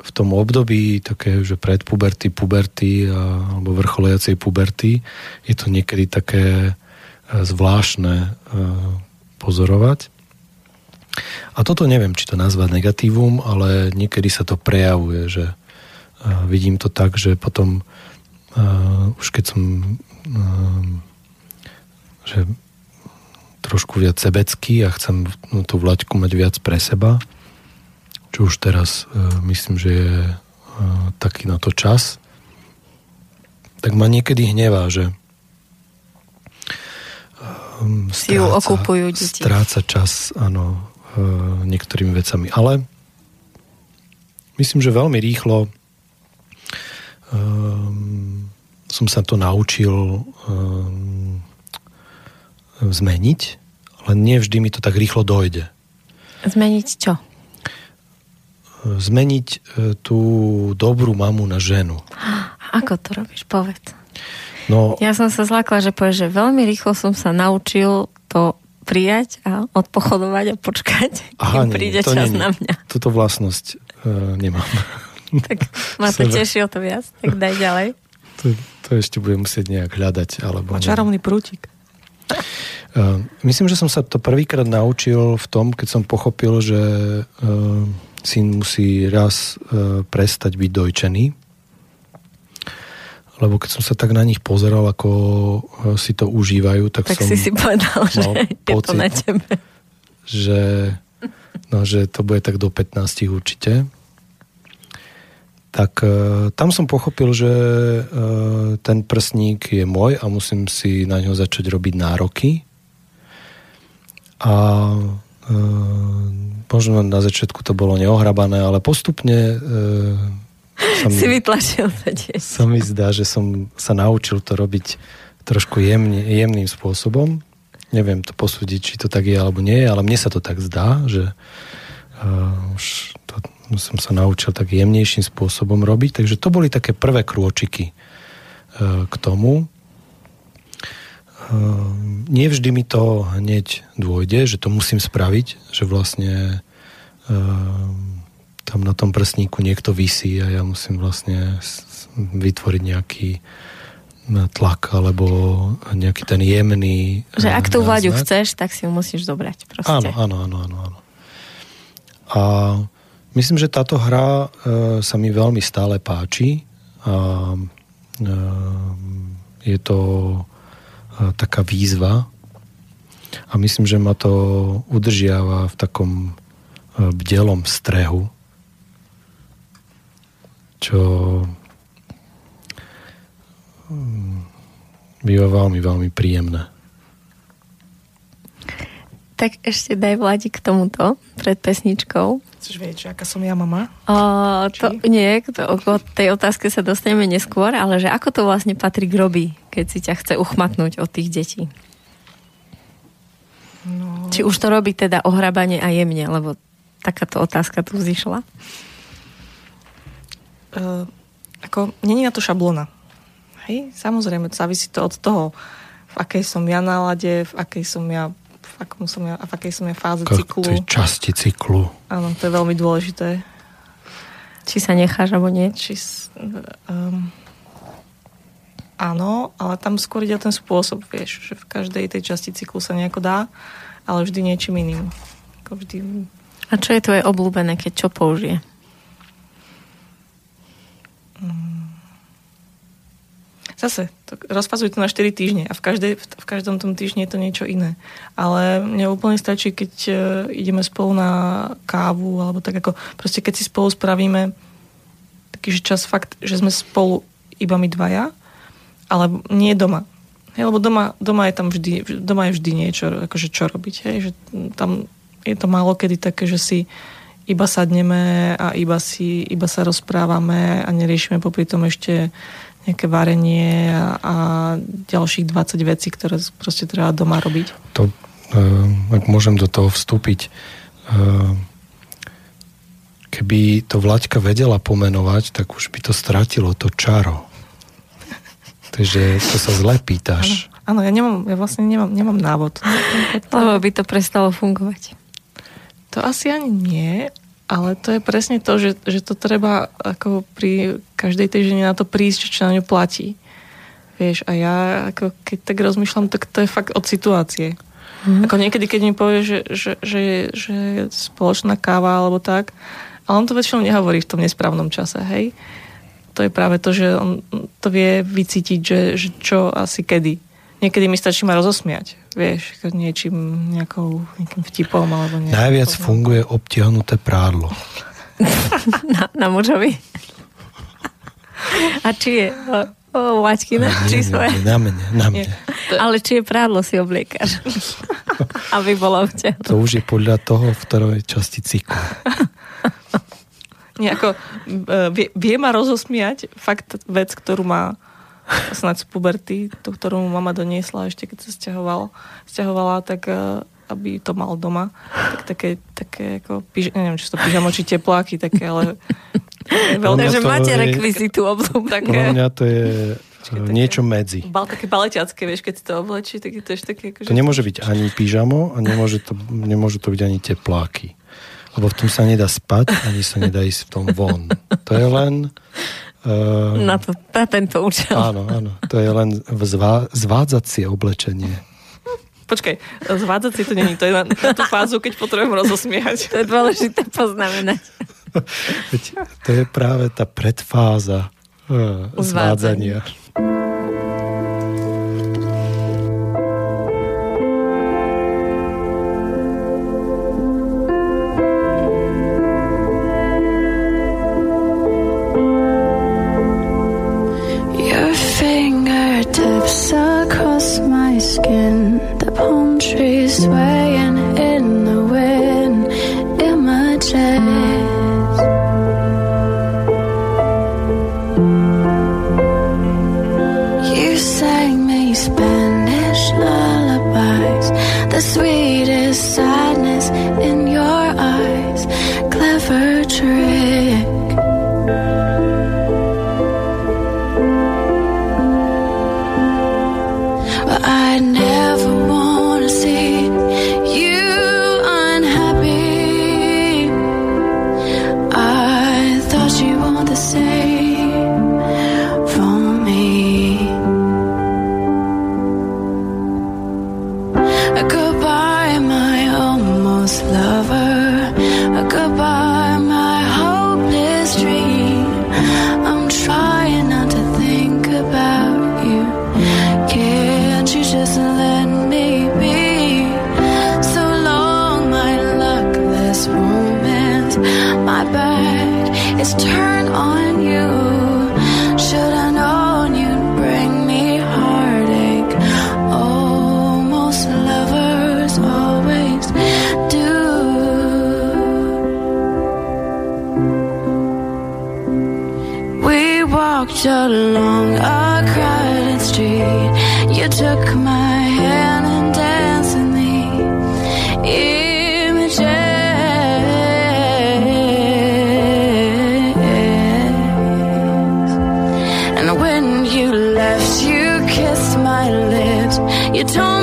v tom období také, že pred puberty, puberty a, alebo vrcholiacej puberty je to niekedy také zvláštne e, pozorovať. A toto neviem, či to nazvať negatívum, ale niekedy sa to prejavuje, že vidím to tak, že potom už keď som že trošku viac sebecký a chcem no, tú vlaďku mať viac pre seba, čo už teraz uh, myslím, že je uh, taký na to čas, tak ma niekedy hnevá, že stráca, si ju okupujú deti. Stráca čas, áno, e, niektorými vecami. Ale myslím, že veľmi rýchlo um, som sa to naučil um, zmeniť, ale nie vždy mi to tak rýchlo dojde. Zmeniť čo? Zmeniť tú dobrú mamu na ženu. Ako to robíš? Povedz. No, ja som sa zlákla, že povie, že veľmi rýchlo som sa naučil to prijať a odpochodovať a počkať, aha, kým nie, príde to čas nie, na mňa. Tuto vlastnosť uh, nemám. tak ma to teší o to viac, tak daj ďalej. To, to ešte budem musieť nejak hľadať. Alebo Má čarovný prútik. Uh, myslím, že som sa to prvýkrát naučil v tom, keď som pochopil, že uh, syn musí raz e, prestať byť dojčený, lebo keď som sa tak na nich pozeral, ako si to užívajú, tak, Tak som si si povedal, že mal je to pocit, na tebe. že, no, že to bude tak do 15 určite. Tak e, tam som pochopil, že e, ten prsník je môj a musím si na ňo začať robiť nároky. A e, možno na začiatku to bolo neohrabané, ale postupne e, sa Si mi, vytlačil to dieťa. sa mi zdá, že som sa naučil to robiť trošku jemne, jemným spôsobom. Neviem to posúdiť, či to tak je alebo nie, ale mne sa to tak zdá, že uh, už som sa naučil tak jemnejším spôsobom robiť. Takže to boli také prvé krôčiky uh, k tomu. Uh, nie vždy mi to hneď dôjde, že to musím spraviť, že vlastne uh, tam na tom prstníku niekto vysí a ja musím vlastne vytvoriť nejaký tlak alebo nejaký ten jemný Že ak tú náznak. chceš, tak si ju musíš zobrať. Proste. Áno, áno, áno, áno, áno. A myslím, že táto hra e, sa mi veľmi stále páči a e, je to e, taká výzva a myslím, že ma to udržiava v takom e, bdelom strehu, čo mm, býva veľmi, veľmi príjemné. Tak ešte daj Vladi k tomuto pred pesničkou. Chceš vedieť, aká som ja mama? O, to, nie, to, o tej otázke sa dostaneme neskôr, ale že ako to vlastne Patrik robí, keď si ťa chce uchmatnúť od tých detí? No, Či už to robí teda ohrabanie a jemne, lebo takáto otázka tu vzýšla. uh, ako, není na to šablona. Hej, samozrejme, závisí to od toho, v akej som ja nálade, v akej som ja akom som ja, v akej som ja fáze K cyklu. tej časti cyklu. Áno, to je veľmi dôležité. Či sa necháš, alebo nie. Či, um, áno, ale tam skôr ide ten spôsob, vieš, že v každej tej časti cyklu sa nejako dá, ale vždy niečím iným. Ako vždy, A čo je tvoje obľúbené, keď čo použije? Zase, to, rozfazujú to na 4 týždne a v, každej, v každom tom týždni je to niečo iné. Ale mne úplne stačí, keď uh, ideme spolu na kávu, alebo tak ako, proste keď si spolu spravíme taký čas fakt, že sme spolu iba my dvaja, ale nie doma. Hej, lebo doma, doma je tam vždy, doma je vždy niečo, akože čo robiť. Hej, že tam je to málo kedy také, že si iba sadneme a iba, si, iba sa rozprávame a neriešime popri tom ešte nejaké varenie a, a ďalších 20 vecí, ktoré proste treba doma robiť. To, uh, ak môžem do toho vstúpiť, uh, keby to Vlaďka vedela pomenovať, tak už by to stratilo to čaro. Takže to sa zle pýtaš. Áno, ja, nemám, ja vlastne nemám, nemám návod. Lebo by to prestalo fungovať. To asi ani nie, ale to je presne to, že, že to treba ako pri každej tej žene na to prísť, čo na ňu platí. Vieš, a ja ako keď tak rozmýšľam, tak to je fakt od situácie. Mm. Ako niekedy, keď mi povie, že, že, že, že spoločná káva alebo tak, ale on to väčšinou nehovorí v tom nesprávnom čase, hej. To je práve to, že on to vie vycítiť, že, že čo asi kedy. Niekedy mi stačí ma rozosmiať, vieš, niečím, nejakou, nejakým vtipom alebo nejakou Najviac poznámkou. funguje obtiahnuté prádlo. Na, na mužovi. A či je o, o Vaťkina, či Nie, nie, svoje. nie, na mne, na mne. Ale či je prádlo si obliekaš. Aby bolo tebe. To už je podľa toho, v ktorej časti cyklu. Nejako, e, vie, vie ma rozosmiať fakt vec, ktorú má snáď z puberty, tú, ktorú mu mama doniesla ešte keď sa stiahovala, stiahovala tak e, aby to mal doma. Tak také, také ako, pyž, neviem, či to pyžamo, či tepláky, také, ale veľké, to máte je- rekvizitu obľúb. Také- Podľa mňa to je Počkaj, e, také- niečo medzi. bal, také baleťacké, vieš, keď si to oblečí, tak je to ešte také ako, To nemôže byť ani pyžamo a nemôže to, nemôžu to byť ani tepláky. Lebo v tom sa nedá spať, ani sa nedá ísť v tom von. To je len... Uh, Na, to, na tento účel. Áno, áno. To je len vzvá, zvádzacie oblečenie. Počkaj, zvádzať si to není, to je na, na tú fázu, keď potrebujem rozosmiať. To je dôležité poznamenať. to je práve tá predfáza uh, zvádzania. across my skin. The palm trees swaying in the wind. Imagine. out along a crowded street. You took my hand and danced in the images. And when you left, you kissed my lips. You told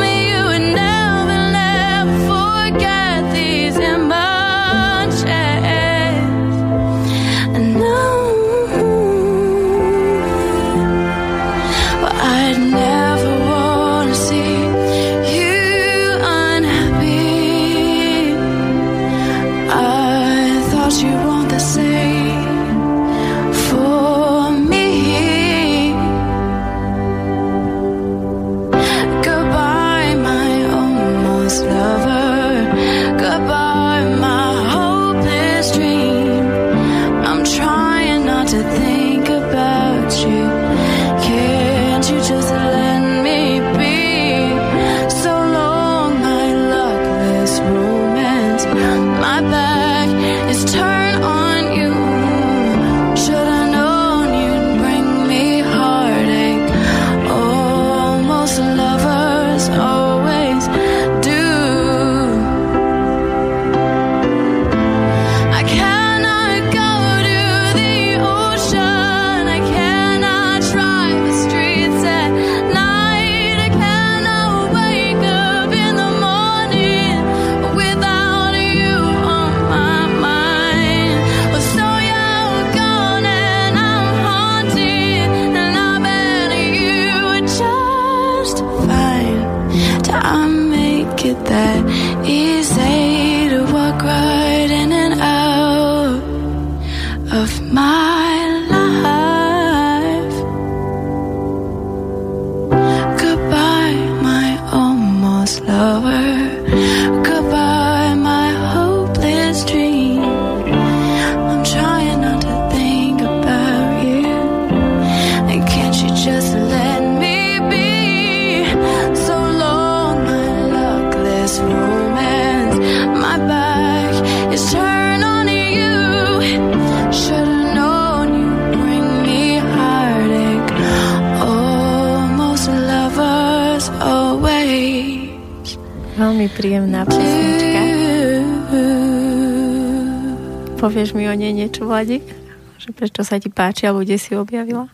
prečo sa ti páči, alebo kde si objavila?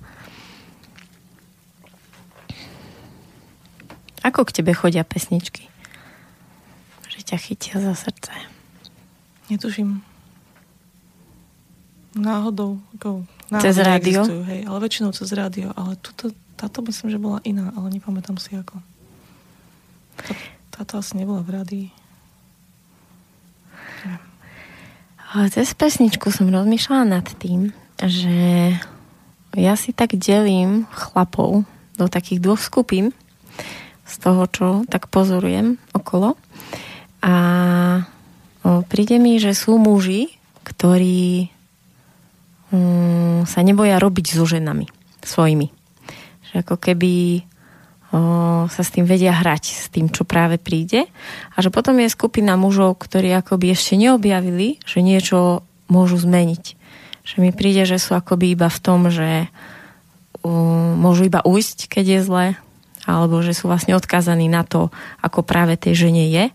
Ako k tebe chodia pesničky? Že ťa chytia za srdce. Netuším. Náhodou. Ako, náhodou cez rádio? Hej, ale väčšinou cez rádio. Ale tuto, táto myslím, že bola iná, ale nepamätám si ako. Tá, táto asi nebola v rádii. Cez pesničku som rozmýšľala nad tým, že ja si tak delím chlapov do takých dvoch skupín z toho, čo tak pozorujem okolo. A príde mi, že sú muži, ktorí um, sa neboja robiť so ženami svojimi. Že ako keby sa s tým vedia hrať, s tým, čo práve príde. A že potom je skupina mužov, ktorí akoby ešte neobjavili, že niečo môžu zmeniť. Že mi príde, že sú akoby iba v tom, že um, môžu iba ujsť, keď je zle, alebo že sú vlastne odkázaní na to, ako práve tej žene je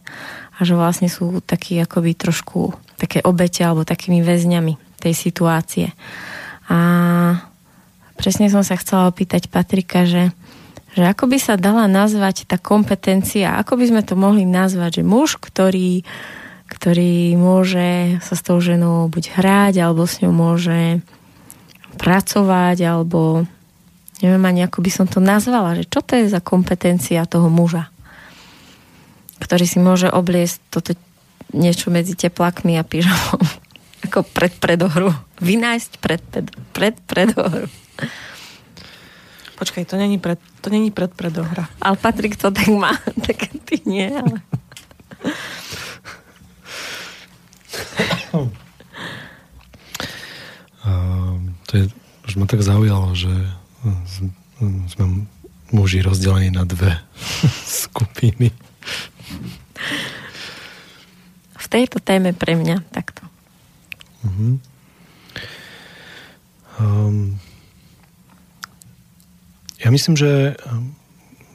a že vlastne sú takí akoby trošku také obete alebo takými väzňami tej situácie. A presne som sa chcela opýtať Patrika, že že ako by sa dala nazvať tá kompetencia, ako by sme to mohli nazvať, že muž, ktorý, ktorý môže sa s tou ženou buď hrať, alebo s ňou môže pracovať, alebo neviem ani, ako by som to nazvala, že čo to je za kompetencia toho muža, ktorý si môže obliesť toto niečo medzi teplakmi a pyžamom, ako pred predohru. Vynájsť pred, pred, pred predohru. Počkaj, to není pred, to není pred predohra. Ale Patrik to tak má, tak ty nie, ale... to je, už ma tak zaujalo, že sme muži rozdelení na dve skupiny. V tejto téme pre mňa takto. Uh-huh. Um, ja myslím, že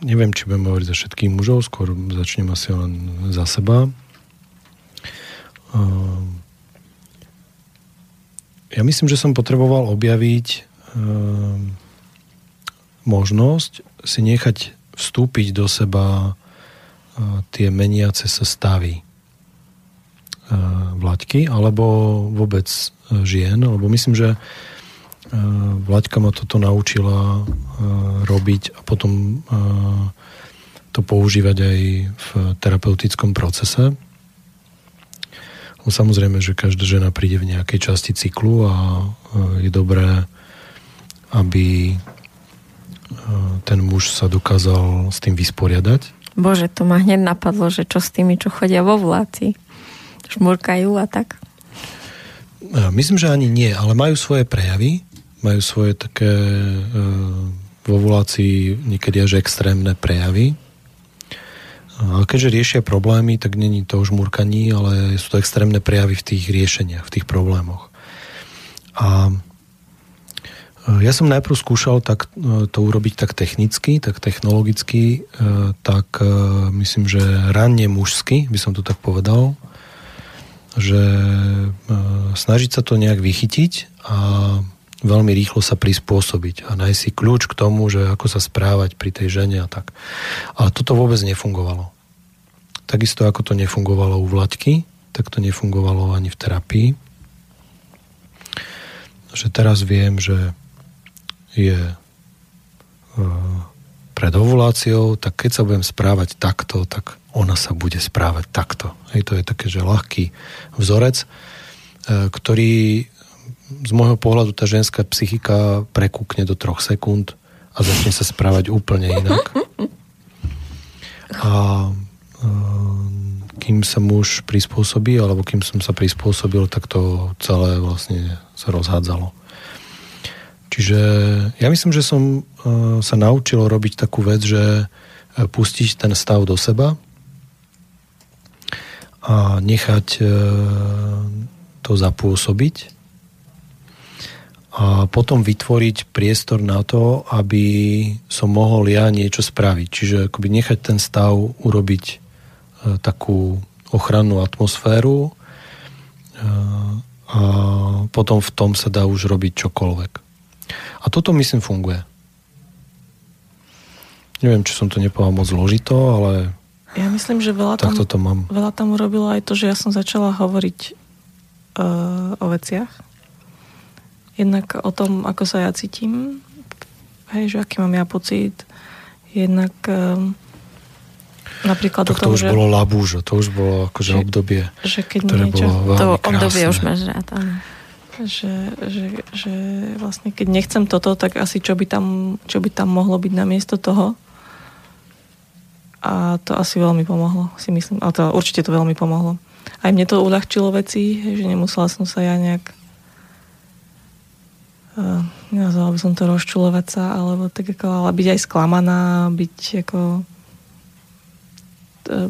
neviem, či budem hovoriť za všetkých mužov, skôr začnem asi len za seba. Ehm, ja myslím, že som potreboval objaviť ehm, možnosť si nechať vstúpiť do seba tie meniace sa stavy vlaďky alebo vôbec e, žien, lebo myslím, že Eh, Vlaďka ma toto naučila eh, robiť a potom eh, to používať aj v terapeutickom procese. No, samozrejme, že každá žena príde v nejakej časti cyklu a je dobré, aby ten muž sa dokázal s tým vysporiadať. Bože, to ma hneď napadlo, že čo s tými, čo chodia vo vláci. Šmurkajú a tak. Myslím, že ani nie, ale majú svoje prejavy majú svoje také e, v ovulácii niekedy až extrémne prejavy. A keďže riešia problémy, tak není to už murkaní, ale sú to extrémne prejavy v tých riešeniach, v tých problémoch. A e, ja som najprv skúšal tak, e, to urobiť tak technicky, tak technologicky, e, tak myslím, že ranne mužsky, by som to tak povedal, že snažiť sa to nejak vychytiť a veľmi rýchlo sa prispôsobiť a nájsť si kľúč k tomu, že ako sa správať pri tej žene a tak. Ale toto vôbec nefungovalo. Takisto ako to nefungovalo u Vlaďky, tak to nefungovalo ani v terapii. Že teraz viem, že je e, pred ovuláciou, tak keď sa budem správať takto, tak ona sa bude správať takto. Hej, to je také, že ľahký vzorec, e, ktorý z môjho pohľadu tá ženská psychika prekúkne do troch sekúnd a začne sa správať úplne inak. A e, kým sa muž prispôsobí, alebo kým som sa prispôsobil, tak to celé vlastne sa rozhádzalo. Čiže ja myslím, že som e, sa naučil robiť takú vec, že e, pustiť ten stav do seba a nechať to zapôsobiť a potom vytvoriť priestor na to, aby som mohol ja niečo spraviť. Čiže akoby nechať ten stav urobiť e, takú ochrannú atmosféru e, a potom v tom sa dá už robiť čokoľvek. A toto myslím funguje. Neviem, či som to nepovedal moc zložito, ale ja myslím, že veľa tam, to mám. veľa tam urobilo aj to, že ja som začala hovoriť uh, o veciach Jednak o tom, ako sa ja cítim, hej, že aký mám ja pocit. Jednak um, Napríklad tak to tom, už že... bolo labúžo, to už bolo akože že, obdobie, že keď ktoré niečo, bolo veľmi To krásne. obdobie už máš rád, áno. Že, že, že vlastne keď nechcem toto, tak asi čo by tam, čo by tam mohlo byť namiesto toho. A to asi veľmi pomohlo, si myslím. Ale to, určite to veľmi pomohlo. Aj mne to uľahčilo veci, že nemusela som sa ja nejak uh, nenazvala by som to rozčulovať sa, alebo tak ako, ale byť aj sklamaná, byť ako uh,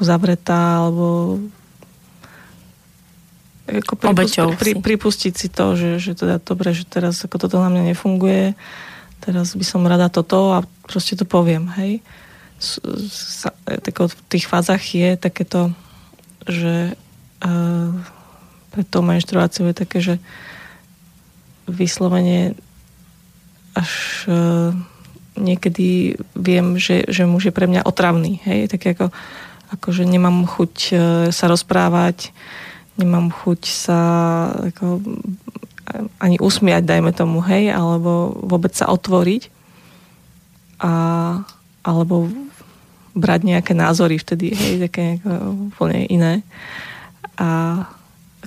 uzavretá, alebo ako pripust, pri, pripustiť si to, že, že teda dobre, že teraz ako toto na mňa nefunguje, teraz by som rada toto a proste to poviem, hej. Sa, tako, v tých fázach je takéto, že uh, pred tou menštruáciou je také, že vyslovene až uh, niekedy viem, že, že muž je pre mňa otravný, hej, tak ako, ako že nemám chuť uh, sa rozprávať, nemám chuť sa ako, ani usmiať, dajme tomu, hej, alebo vôbec sa otvoriť a, alebo brať nejaké názory vtedy, hej, také úplne iné. A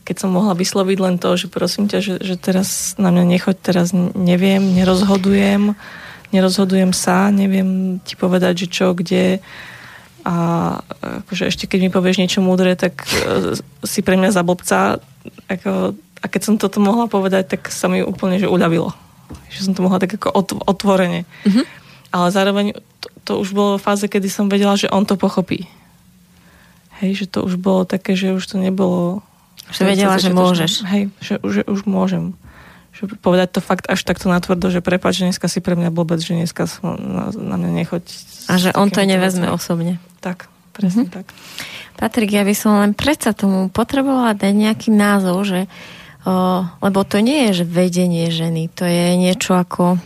keď som mohla vysloviť len to, že prosím ťa, že, že teraz na mňa nechoď, teraz neviem, nerozhodujem, nerozhodujem sa, neviem ti povedať, že čo, kde, a akože ešte keď mi povieš niečo múdre, tak uh, si pre mňa za blbca. Ako, a keď som toto mohla povedať, tak sa mi úplne že uľavilo. Že som to mohla tak ako otvorene. Mm-hmm. Ale zároveň to, to už bolo v fáze, kedy som vedela, že on to pochopí. Hej, že to už bolo také, že už to nebolo... Že vedela, že môžeš. Hej, že, že už môžem že povedať to fakt až takto natvrdo, že prepáč, že dneska si pre mňa blbec, že dneska na, na mňa nechoď. A že on to nevezme osobne. Tak, presne mm-hmm. tak. Patrik, ja by som len predsa tomu potrebovala dať nejaký názov, že o, lebo to nie je že vedenie ženy, to je niečo ako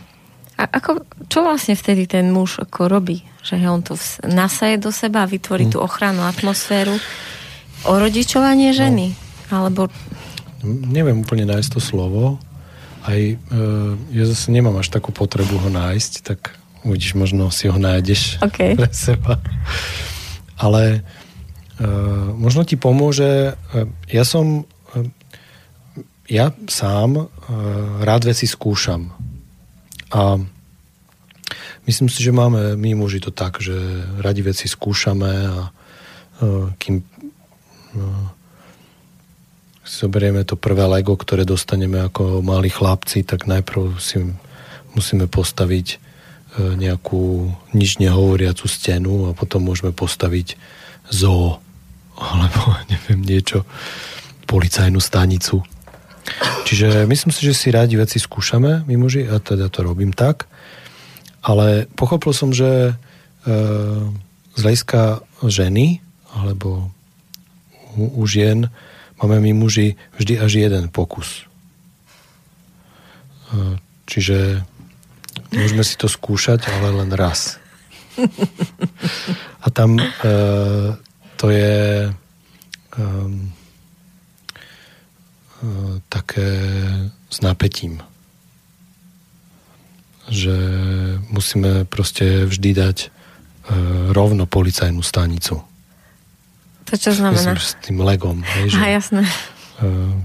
a ako, čo vlastne vtedy ten muž ako robí? Že on to nasaje do seba a vytvorí mm. tú ochrannú atmosféru. Orodičovanie ženy? No. Alebo... Neviem úplne nájsť to slovo, aj e, ja zase nemám až takú potrebu ho nájsť, tak uvidíš, možno si ho nájdeš okay. pre seba. Ale e, možno ti pomôže, e, ja som e, ja sám e, rád veci skúšam. A myslím si, že máme my muži to tak, že radi veci skúšame a e, kým e, zoberieme to prvé Lego, ktoré dostaneme ako malí chlapci, tak najprv si musíme postaviť e, nejakú nič nehovoriacu stenu a potom môžeme postaviť zoo alebo neviem niečo, policajnú stanicu. Čiže myslím si, že si rádi veci skúšame, my muži, a teda to robím tak. Ale pochopil som, že e, z hľadiska ženy alebo u, u žien máme my muži vždy až jeden pokus. Čiže môžeme si to skúšať, ale len raz. A tam e, to je e, e, také s napätím. Že musíme proste vždy dať e, rovno policajnú stanicu. To čo znamená? Myslím, s tým legom. Hej, že, Aha, jasné. Uh,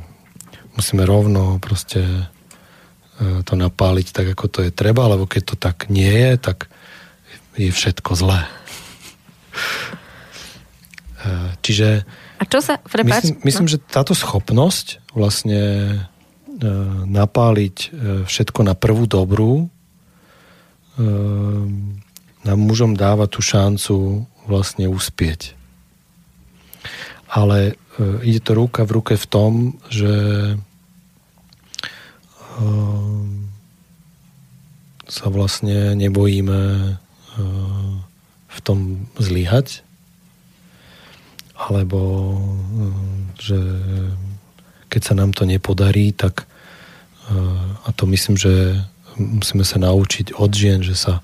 musíme rovno proste uh, to napáliť tak, ako to je treba, lebo keď to tak nie je, tak je všetko zlé. Uh, čiže a čo sa, prepáč? Myslím, myslím no. že táto schopnosť vlastne napáliť všetko na prvú dobrú nám mužom dáva tú šancu vlastne uspieť ale e, ide to ruka v ruke v tom, že e, sa vlastne nebojíme e, v tom zlyhať, alebo že keď sa nám to nepodarí, tak a to myslím, že musíme sa naučiť od žien, že sa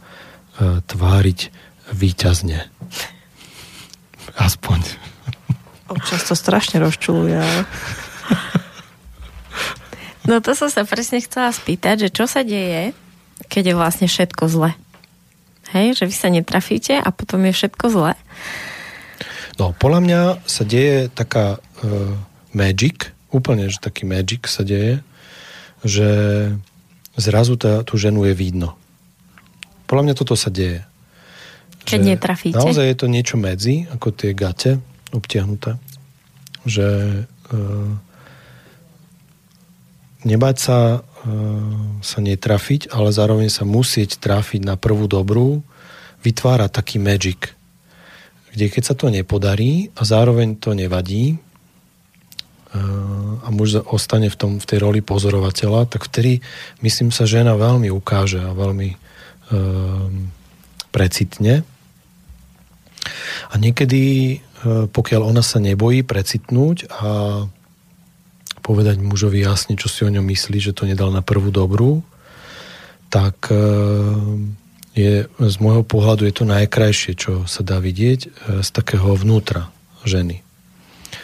tváriť výťazne. Aspoň. Občas to strašne rozčuluje. No to som sa presne chcela spýtať, že čo sa deje, keď je vlastne všetko zle. Hej, že vy sa netrafíte a potom je všetko zlé. No, podľa mňa sa deje taká uh, magic, úplne, že taký magic sa deje, že zrazu tá, tú ženu je vidno. Podľa mňa toto sa deje. Keď netrafíte. Naozaj je to niečo medzi, ako tie gate obtiahnuté. Že uh, nebať sa, uh, sa netrafiť, ale zároveň sa musieť trafiť na prvú dobrú, vytvára taký magic kde keď sa to nepodarí a zároveň to nevadí a muž ostane v, tom, v tej roli pozorovateľa, tak vtedy, myslím sa, žena veľmi ukáže a veľmi um, precitne. A niekedy, pokiaľ ona sa nebojí precitnúť a povedať mužovi jasne, čo si o ňom myslí, že to nedal na prvú dobrú, tak je, z môjho pohľadu je to najkrajšie, čo sa dá vidieť e, z takého vnútra ženy.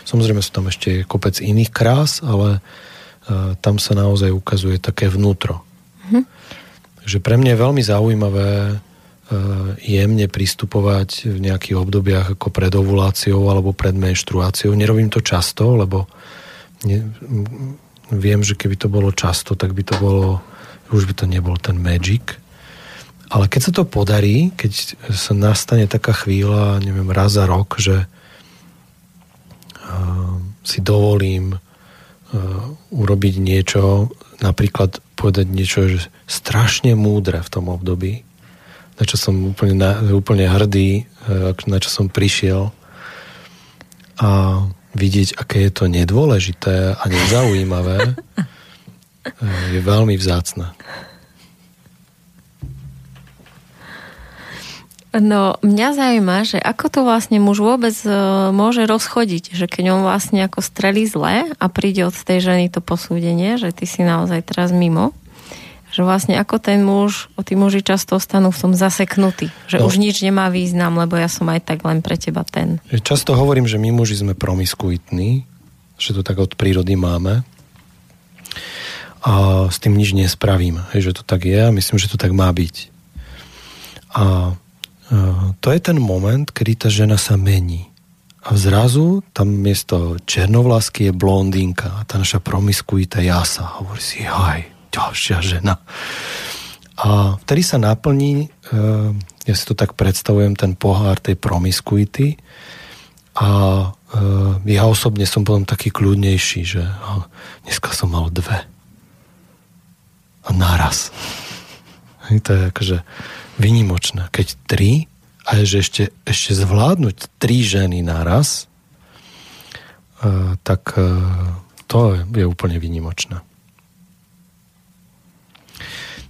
Samozrejme sú tam ešte kopec iných krás, ale e, tam sa naozaj ukazuje také vnútro. Mm-hmm. Takže pre mňa je veľmi zaujímavé e, jemne pristupovať v nejakých obdobiach ako pred ovuláciou alebo pred menštruáciou. Nerobím to často, lebo ne, viem, že keby to bolo často, tak by to bolo, už by to nebol ten magic, ale keď sa to podarí, keď sa nastane taká chvíľa, neviem, raz za rok, že uh, si dovolím uh, urobiť niečo, napríklad povedať niečo, že strašne múdre v tom období, na čo som úplne, na, úplne hrdý, uh, na čo som prišiel a vidieť, aké je to nedôležité a nezaujímavé, je veľmi vzácne. No, mňa zaujíma, že ako to vlastne muž vôbec e, môže rozchodiť, že keď on vlastne ako strelí zle a príde od tej ženy to posúdenie, že ty si naozaj teraz mimo, že vlastne ako ten muž, o tí muži často ostanú v tom zaseknutí, že no. už nič nemá význam, lebo ja som aj tak len pre teba ten. Často hovorím, že my muži sme promiskuitní, že to tak od prírody máme a s tým nič nespravím, že to tak je a myslím, že to tak má byť. A to je ten moment, kedy tá žena sa mení. A zrazu tam miesto černovlásky je blondínka a tá naša promiskuita jasa. Hovorí si, haj, ďalšia žena. A vtedy sa naplní, ja si to tak predstavujem, ten pohár tej promiskuity a ja osobne som potom taký kľudnejší, že dneska som mal dve. A naraz. To je akože vynimočná. Keď tri, a že ešte, ešte zvládnuť tri ženy naraz, uh, tak to je úplne vynimočné.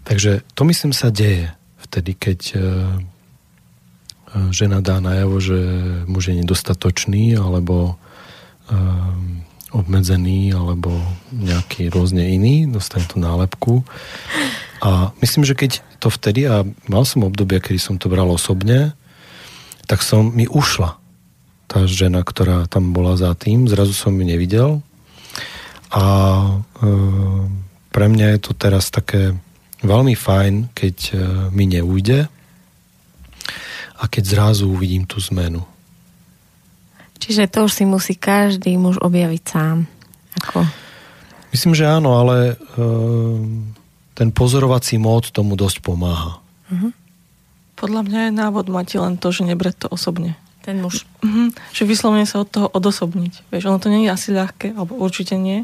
Takže to myslím sa deje vtedy, keď uh, žena dá najavo, že muž je nedostatočný alebo obmedzený alebo nejaký rôzne iný, dostane tú nálepku a myslím, že keď to vtedy, a mal som obdobie, kedy som to bral osobne, tak som mi ušla tá žena, ktorá tam bola za tým. Zrazu som ju nevidel. A e, pre mňa je to teraz také veľmi fajn, keď e, mi neujde a keď zrazu uvidím tú zmenu. Čiže to už si musí každý muž objaviť sám. Ako? Myslím, že áno, ale e, ten pozorovací mód tomu dosť pomáha. Uh-huh. Podľa mňa je návod mať len to, že nebrať to osobne. Ten muž. Uh-huh. Že vyslovene sa od toho odosobniť. Vieš, ono to nie je asi ľahké, alebo určite nie,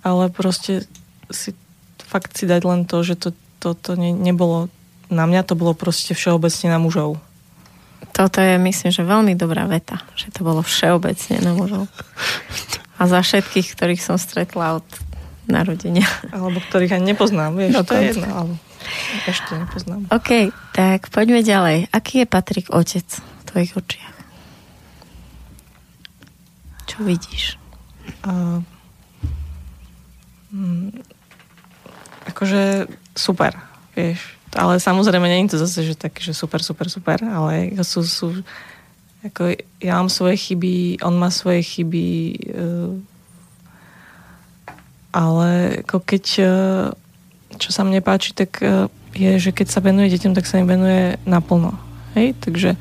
ale proste si fakt si dať len to, že to, to, to ne, nebolo na mňa, to bolo proste všeobecne na mužov. Toto je, myslím, že veľmi dobrá veta, že to bolo všeobecne na mužov. A za všetkých, ktorých som stretla od narodenia. Alebo ktorých ani nepoznám, vieš, to je jedno, ale ešte nepoznám. OK, tak poďme ďalej. Aký je Patrik otec v tvojich očiach? Čo vidíš? Uh, akože super, vieš. Ale samozrejme, nie je to zase, že taký, že super, super, super, ale sú, sú ako ja mám svoje chyby, on má svoje chyby, uh, ale ako keď, e, čo sa mne páči, tak e, je, že keď sa venuje deťom, tak sa im venuje naplno. Hej? Takže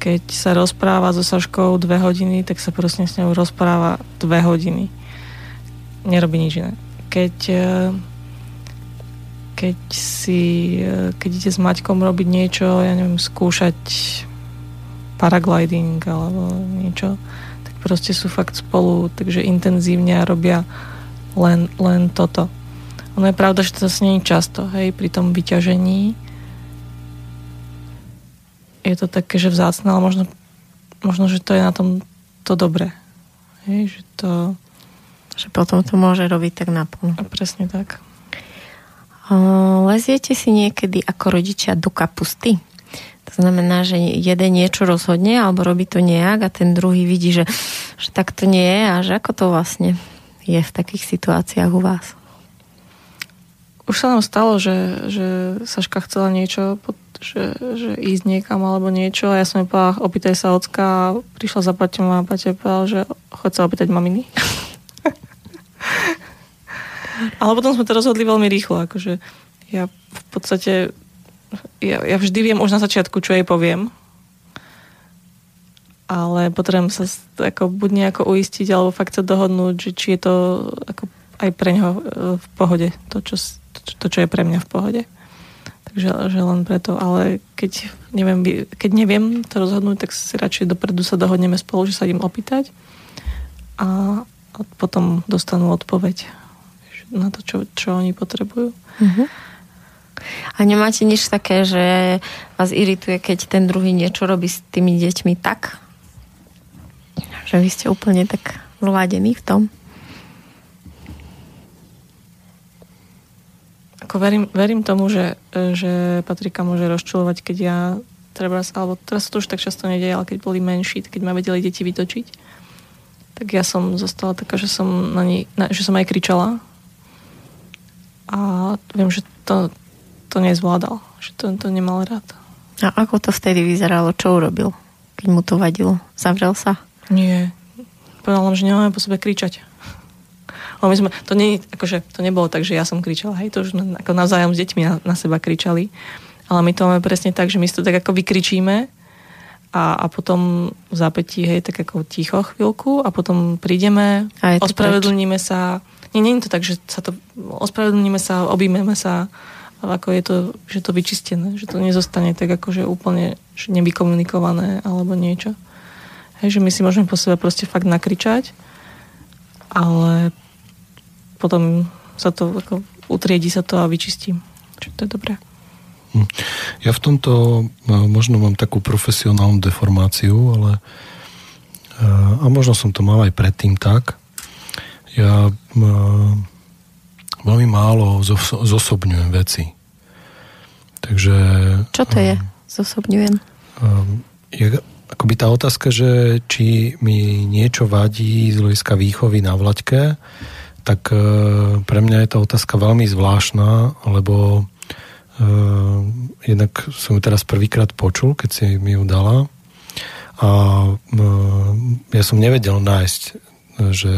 keď sa rozpráva so Saškou dve hodiny, tak sa proste s ňou rozpráva dve hodiny. Nerobí nič iné. Keď, e, keď si, e, keď ide s Maťkom robiť niečo, ja neviem, skúšať paragliding alebo niečo, tak proste sú fakt spolu, takže intenzívne a robia len, len toto. Ono je pravda, že to zase nie je často, hej, pri tom vyťažení. Je to také, že vzácne, ale možno, možno, že to je na tom to dobré. Hej, že to... Že potom to môže robiť tak naplno. Presne tak. Leziete si niekedy ako rodičia do kapusty? To znamená, že jeden niečo rozhodne alebo robí to nejak a ten druhý vidí, že, že tak to nie je a že ako to vlastne je v takých situáciách u vás? Už sa nám stalo, že, že Saška chcela niečo, že, že ísť niekam alebo niečo a ja som jej povedala, opýtaj sa ocka a prišla za Paťom a Paťa povedal, že chod sa opýtať maminy. Ale potom sme to rozhodli veľmi rýchlo, akože ja v podstate ja, ja vždy viem už na začiatku, čo jej poviem, ale potrebujem sa ako, buď nejako uistiť, alebo fakt sa dohodnúť, že či je to ako aj pre neho e, v pohode, to čo, to, čo je pre mňa v pohode. Takže že len preto, ale keď neviem, keď neviem to rozhodnúť, tak si radšej dopredu sa dohodneme spolu, že sa idem opýtať a, potom dostanú odpoveď na to, čo, čo oni potrebujú. Mm-hmm. A nemáte nič také, že vás irituje, keď ten druhý niečo robí s tými deťmi tak, že vy ste úplne tak zladení v tom? Ako verím, verím tomu, že, že Patrika môže rozčulovať, keď ja treba, alebo teraz to už tak často nedieje, ale keď boli menší, keď ma vedeli deti vytočiť, tak ja som zostala taká, že som na ní, na, že som aj kričala. A viem, že to, to nezvládal, že to, to nemal rád. A ako to vtedy vyzeralo? Čo urobil, keď mu to vadilo? Zavrel sa? Nie. Povedal že nemáme po sebe kričať. Ale my sme, to, nie, akože, to nebolo tak, že ja som kričala, hej, to už ako navzájom s deťmi na, na seba kričali. Ale my to máme presne tak, že my si to tak ako vykričíme a, a potom v zápätí, hej, tak ako ticho chvíľku a potom prídeme, ospravedlníme sa. Nie, nie je to tak, že sa to, ospravedlníme sa, objímeme sa, ako je to, že to vyčistené, že to nezostane tak ako, že úplne že nevykomunikované alebo niečo. Hej, že my si môžeme po sebe proste fakt nakričať, ale potom sa to ako, utriedi sa to a vyčistím. Čiže to je dobré. Hm. Ja v tomto no, možno mám takú profesionálnu deformáciu, ale a možno som to mal aj predtým tak. Ja veľmi málo zosobňujem veci. Takže... Čo to je? Zosobňujem? Je akoby tá otázka, že či mi niečo vadí z hľadiska výchovy na vlaďke, tak e, pre mňa je tá otázka veľmi zvláštna, lebo uh, jednak som ju teraz prvýkrát počul, keď si mi ju dala a ja som nevedel nájsť že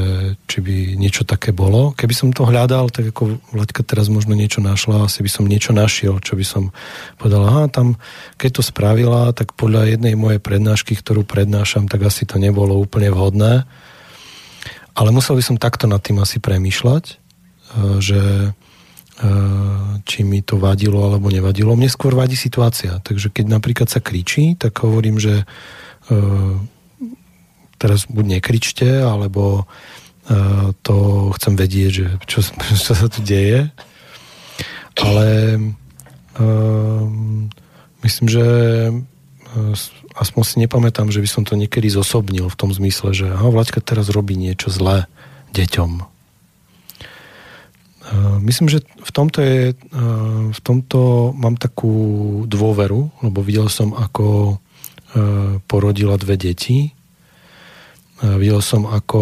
či by niečo také bolo. Keby som to hľadal, tak ako Vlaďka teraz možno niečo našla, asi by som niečo našiel, čo by som povedal, aha, tam, keď to spravila, tak podľa jednej mojej prednášky, ktorú prednášam, tak asi to nebolo úplne vhodné. Ale musel by som takto nad tým asi premýšľať, e, že e, či mi to vadilo alebo nevadilo. Mne skôr vadí situácia. Takže keď napríklad sa kričí, tak hovorím, že e, teraz buď nekričte, alebo uh, to chcem vedieť, že čo, čo sa tu deje. Ale uh, myslím, že uh, aspoň si nepamätám, že by som to niekedy zosobnil v tom zmysle, že aha, Vlaďka teraz robí niečo zlé deťom. Myslím, že v tomto, je, v tomto mám takú dôveru, lebo videl som, ako porodila dve deti Videl som, ako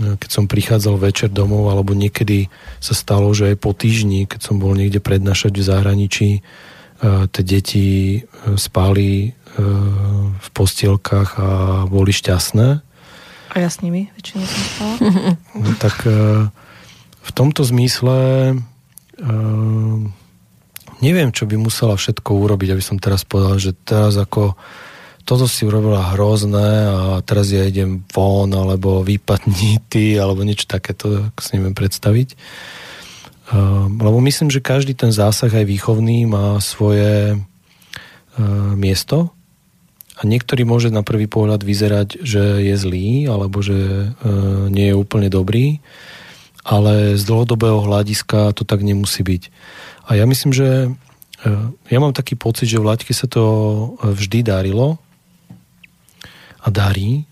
e, keď som prichádzal večer domov, alebo niekedy sa stalo, že aj po týždni, keď som bol niekde prednášať v zahraničí, e, tie deti e, spali v postielkách a boli šťastné. A ja s nimi väčšinou som spala. No, tak v tomto zmysle neviem, čo by musela všetko urobiť, aby som teraz povedal, že teraz ako toto si urobila hrozné a teraz ja idem von, alebo vypadni ty, alebo niečo takéto, ako si neviem predstaviť. Uh, lebo myslím, že každý ten zásah aj výchovný má svoje uh, miesto a niektorý môže na prvý pohľad vyzerať, že je zlý, alebo že uh, nie je úplne dobrý, ale z dlhodobého hľadiska to tak nemusí byť. A ja myslím, že ja mám taký pocit, že v Laťke sa to vždy darilo, a darí, e,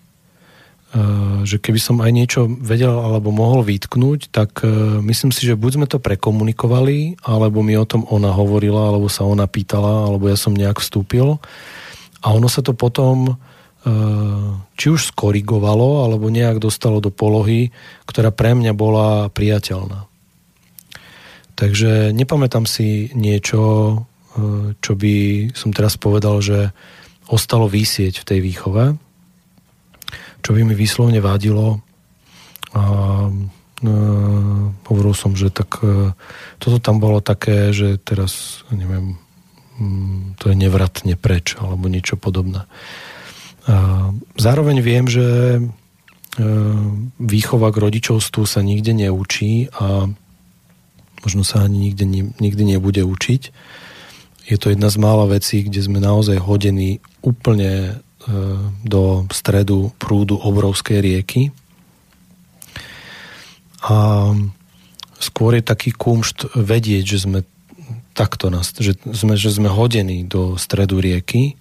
že keby som aj niečo vedel alebo mohol vytknúť, tak e, myslím si, že buď sme to prekomunikovali, alebo mi o tom ona hovorila, alebo sa ona pýtala, alebo ja som nejak vstúpil. A ono sa to potom e, či už skorigovalo, alebo nejak dostalo do polohy, ktorá pre mňa bola priateľná. Takže nepamätám si niečo, čo by som teraz povedal, že ostalo vysieť v tej výchove čo by mi výslovne vadilo. A e, hovoril som, že tak e, toto tam bolo také, že teraz, neviem, mm, to je nevratne preč, alebo niečo podobné. A zároveň viem, že e, výchova k rodičovstvu sa nikde neučí a možno sa ani nikde, nikdy nebude učiť. Je to jedna z mála vecí, kde sme naozaj hodení úplne do stredu prúdu obrovskej rieky. A skôr je taký kumšt vedieť, že sme takto, že sme, že sme hodení do stredu rieky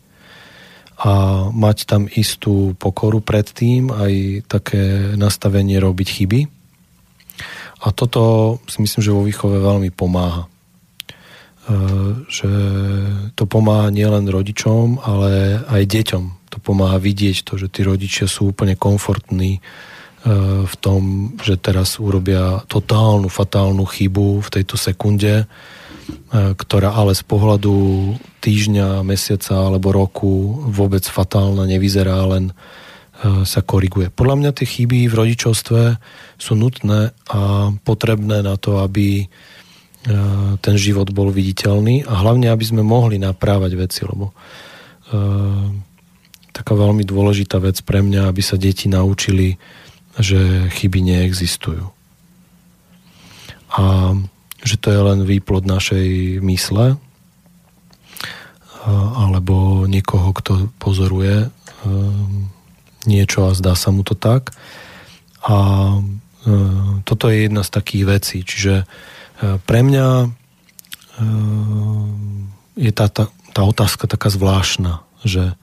a mať tam istú pokoru pred tým, aj také nastavenie robiť chyby. A toto si myslím, že vo výchove veľmi pomáha. E, že to pomáha nielen rodičom, ale aj deťom to pomáha vidieť to, že tí rodičia sú úplne komfortní e, v tom, že teraz urobia totálnu, fatálnu chybu v tejto sekunde, e, ktorá ale z pohľadu týždňa, mesiaca alebo roku vôbec fatálna nevyzerá, len sa koriguje. Podľa mňa tie chyby v rodičovstve sú nutné a potrebné na to, aby ten život bol viditeľný a hlavne, aby sme mohli naprávať veci, lebo taká veľmi dôležitá vec pre mňa, aby sa deti naučili, že chyby neexistujú. A že to je len výplod našej mysle alebo niekoho, kto pozoruje niečo a zdá sa mu to tak. A toto je jedna z takých vecí. Čiže pre mňa je tá, tá, tá otázka taká zvláštna, že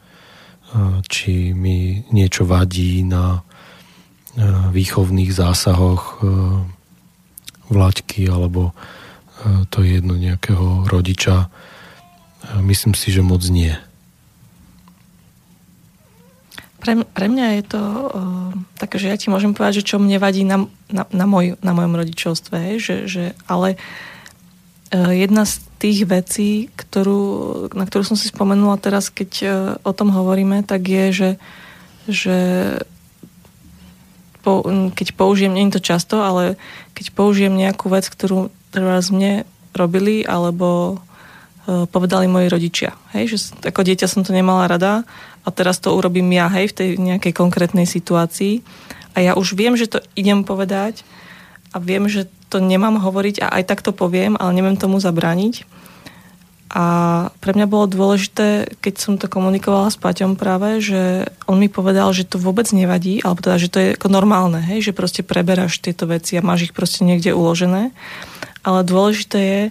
či mi niečo vadí na výchovných zásahoch vlaďky alebo to je jedno nejakého rodiča. Myslím si, že moc nie. Pre, pre mňa je to uh, také, že ja ti môžem povedať, že čo mne vadí na, na, na, moj, na mojom rodičovstve, že, že, ale uh, jedna z tých vecí, ktorú, na ktorú som si spomenula teraz, keď e, o tom hovoríme, tak je, že, že po, keď použijem, nie je to často, ale keď použijem nejakú vec, ktorú teraz mne robili, alebo povedali moji rodičia. Hej, že ako dieťa som to nemala rada a teraz to urobím ja, hej, v tej nejakej konkrétnej situácii. A ja už viem, že to idem povedať a viem, že to nemám hovoriť a aj tak to poviem, ale neviem tomu zabrániť. A pre mňa bolo dôležité, keď som to komunikovala s Paťom práve, že on mi povedal, že to vôbec nevadí, alebo teda, že to je ako normálne, hej, že proste preberáš tieto veci a máš ich proste niekde uložené. Ale dôležité je,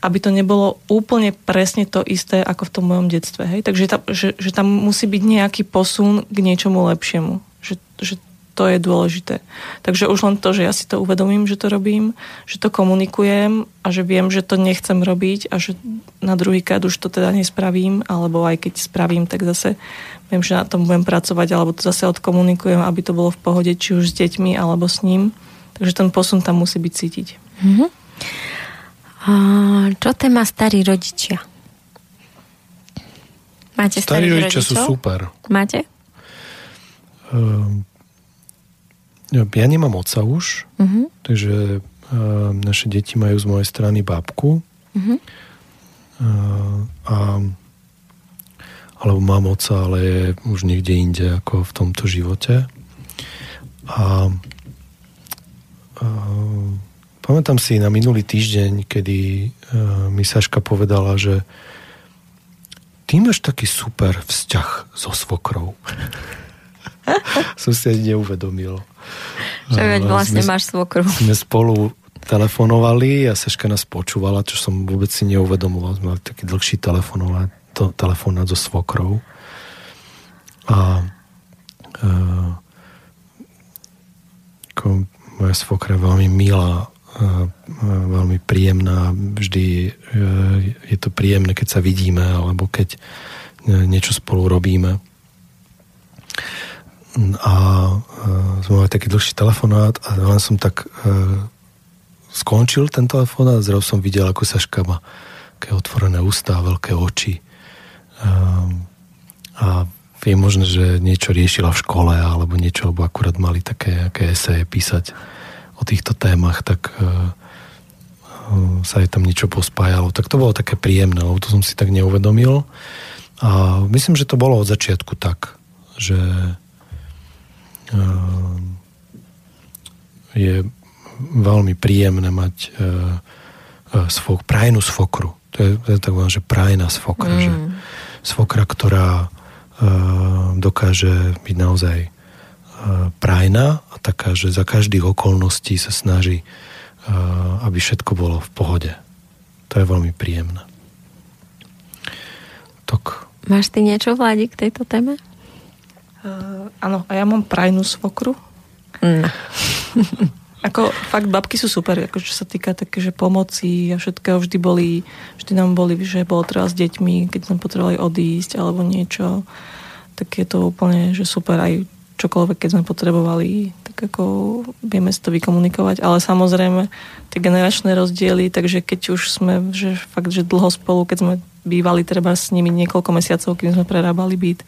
aby to nebolo úplne presne to isté ako v tom mojom detstve. Hej? Takže tam, že, že tam musí byť nejaký posun k niečomu lepšiemu. Že, že to je dôležité. Takže už len to, že ja si to uvedomím, že to robím, že to komunikujem a že viem, že to nechcem robiť a že na druhý krát už to teda nespravím, alebo aj keď spravím, tak zase viem, že na tom budem pracovať, alebo to zase odkomunikujem, aby to bolo v pohode, či už s deťmi, alebo s ním. Takže ten posun tam musí byť cítiť. Mm-hmm. A čo téma starí rodičia? Máte starí, rodičia rodičov? sú super. Máte? Um, ja nemám oca už, uh-huh. takže uh, naše deti majú z mojej strany babku. Uh-huh. a, alebo mám oca, ale je už niekde inde ako v tomto živote. A, a pamätám si na minulý týždeň, kedy a, mi Saška povedala, že ty máš taký super vzťah so svokrou. Som si ani neuvedomil. Že veď vlastne sme, máš svokru. Sme spolu telefonovali a Seška nás počúvala, čo som vôbec si neuvedomoval. Sme mali taký dlhší telefonát, to, telefonát so svokrou. A e, ako moja svokra je veľmi milá, veľmi príjemná. Vždy e, je to príjemné, keď sa vidíme alebo keď e, niečo spolu robíme. A e, sme mali taký dlhší telefonát a len som tak skončil ten telefón a zrazu som videl, ako Saška má také otvorené ústa, veľké oči. Um, a je možné, že niečo riešila v škole alebo niečo, alebo akurát mali také, také eseje písať o týchto témach, tak uh, sa je tam niečo pospájalo. Tak to bolo také príjemné, lebo to som si tak neuvedomil. A myslím, že to bolo od začiatku tak, že uh, je veľmi príjemné mať svok, prajnú svokru. To je, to je tak že prajná svokra. Mm. Že svokra, ktorá dokáže byť naozaj prajná a taká, že za každých okolností sa snaží, uh, aby všetko bolo v pohode. To je veľmi príjemné. Tak. Máš ty niečo, Vládi, k tejto téme? Uh, áno, a ja mám prajnú svokru. Mm. Ako fakt babky sú super, ako čo sa týka také, že pomoci a všetkého vždy boli, vždy nám boli, že bolo treba s deťmi, keď sme potrebovali odísť alebo niečo, tak je to úplne, že super aj čokoľvek, keď sme potrebovali, tak ako vieme si to vykomunikovať, ale samozrejme tie generačné rozdiely, takže keď už sme, že fakt, že dlho spolu, keď sme bývali treba s nimi niekoľko mesiacov, kým sme prerábali byt,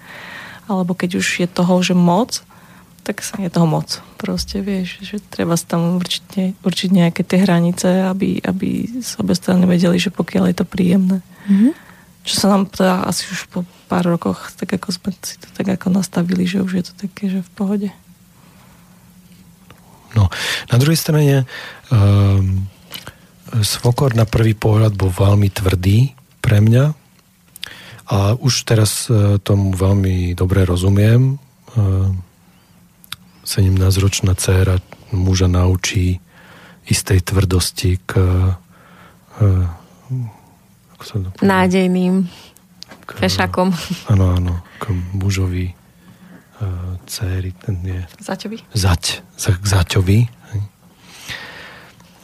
alebo keď už je toho, že moc, tak sa je toho moc. Proste vieš, že treba sa tam určite, určiť nejaké tie hranice, aby, aby s obe strany vedeli, že pokiaľ je to príjemné. Mm-hmm. Čo sa nám teda asi už po pár rokoch, tak ako sme si to tak ako nastavili, že už je to také, že v pohode. No, na druhej strane um, Svokor na prvý pohľad bol veľmi tvrdý pre mňa a už teraz uh, tomu veľmi dobre rozumiem. Uh, 17-ročná dcéra muža naučí istej tvrdosti k, uh, ako sa to nádejným k, fešakom. Áno, áno, k mužovi uh, céry, ten je... Zaťovi? Zať, za, k zaťovi.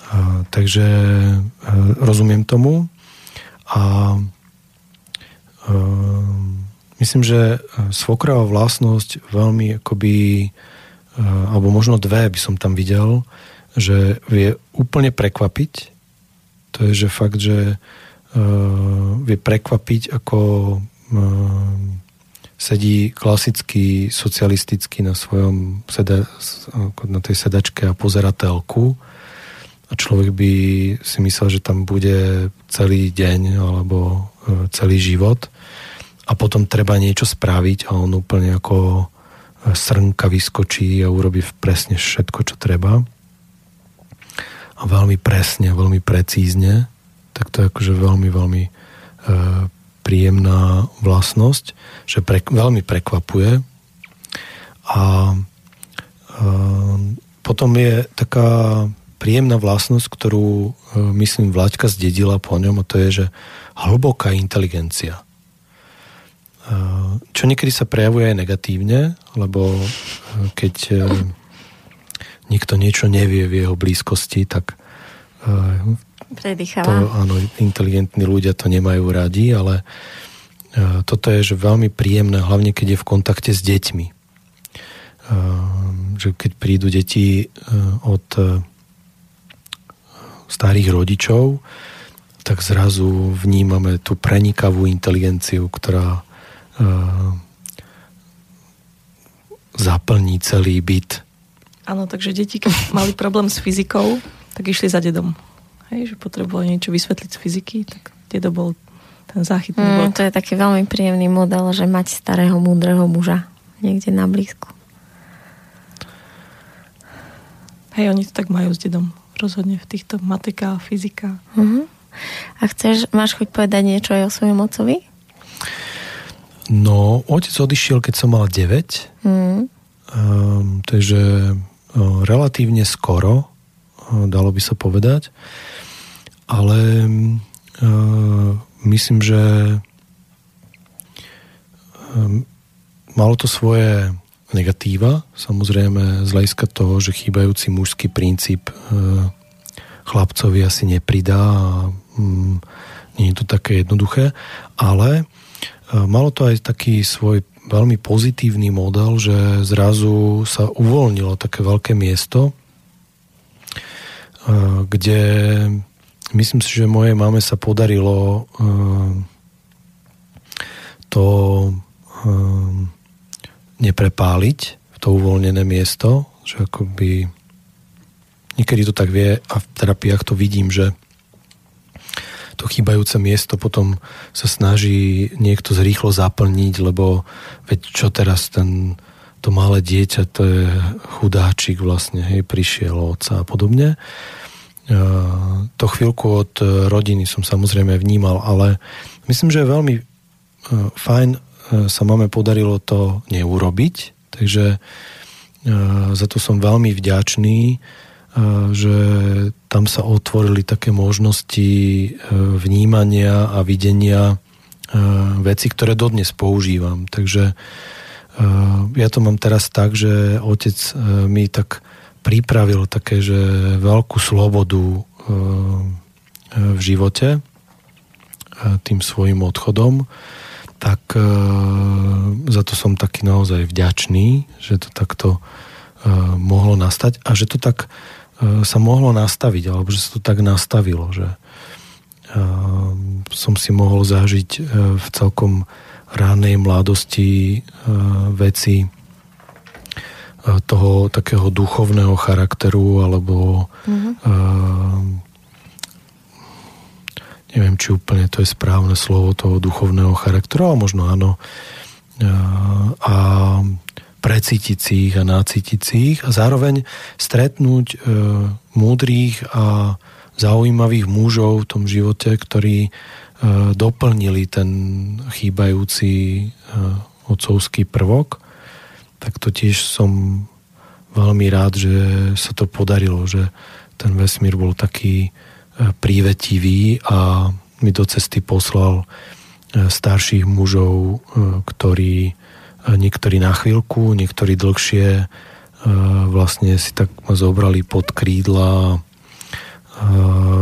Uh, takže uh, rozumiem tomu a uh, myslím, že svokravá vlastnosť veľmi akoby Eh, alebo možno dve by som tam videl, že vie úplne prekvapiť. To je, že fakt, že uh, vie prekvapiť, ako uh, sedí klasický socialisticky na svojom sede, na tej sedačke a pozera telku a človek by si myslel, že tam bude celý deň alebo uh, celý život a potom treba niečo spraviť a on úplne ako srnka vyskočí a urobí presne všetko, čo treba. A veľmi presne, veľmi precízne. Tak to je akože veľmi, veľmi e, príjemná vlastnosť, že pre, veľmi prekvapuje. A e, potom je taká príjemná vlastnosť, ktorú e, myslím Vlaďka zdedila po ňom a to je, že hlboká inteligencia čo niekedy sa prejavuje aj negatívne, lebo e, keď e, niekto niečo nevie v jeho blízkosti, tak e, to, áno, inteligentní ľudia to nemajú radi, ale toto je že veľmi príjemné, hlavne keď je v kontakte s deťmi. Že keď prídu deti od starých rodičov, tak zrazu vnímame tú prenikavú inteligenciu, ktorá zaplní celý byt. Áno, takže deti, keď mali problém s fyzikou, tak išli za dedom. Hej, že potrebovali niečo vysvetliť z fyziky, tak dedo bol ten záchytný Mm, bod. to je taký veľmi príjemný model, že mať starého, múdreho muža niekde na blízku. Hej, oni to tak majú s dedom. Rozhodne v týchto matika, fyzika. Uh-huh. A chceš, máš chuť povedať niečo aj o svojom ocovi? No, otec odišiel, keď som mal 9, Mm. um, takže uh, relatívne skoro, dalo by sa povedať, ale uh, myslím, že um, malo to svoje negatíva, samozrejme z hľadiska toho, že chýbajúci mužský princíp uh, chlapcovi asi nepridá a um, nie je to také jednoduché, ale malo to aj taký svoj veľmi pozitívny model, že zrazu sa uvoľnilo také veľké miesto, kde myslím si, že mojej mame sa podarilo uh, to um, neprepáliť v to uvoľnené miesto, že akoby niekedy to tak vie a v terapiách to vidím, že to chýbajúce miesto potom sa snaží niekto zrýchlo zaplniť, lebo veď čo teraz ten, to malé dieťa, to je chudáčik vlastne, hej, prišiel otca a podobne. Uh, to chvíľku od rodiny som samozrejme vnímal, ale myslím, že veľmi uh, fajn uh, sa máme podarilo to neurobiť, takže za to som veľmi vďačný, že tam sa otvorili také možnosti vnímania a videnia veci, ktoré dodnes používam. Takže ja to mám teraz tak, že otec mi tak pripravil také, že veľkú slobodu v živote tým svojim odchodom, tak za to som taký naozaj vďačný, že to takto mohlo nastať a že to tak sa mohlo nastaviť, alebo že sa to tak nastavilo, že som si mohol zažiť v celkom ránej mladosti veci toho takého duchovného charakteru alebo mm-hmm. neviem, či úplne to je správne slovo toho duchovného charakteru, ale možno áno a precítiť si ich a nacítiť si ich a zároveň stretnúť e, múdrych a zaujímavých mužov v tom živote, ktorí e, doplnili ten chýbajúci e, otcovský prvok, tak to tiež som veľmi rád, že sa to podarilo, že ten vesmír bol taký e, prívetivý a mi do cesty poslal starších mužov, ktorí niektorí na chvíľku, niektorí dlhšie vlastne si tak ma zobrali pod krídla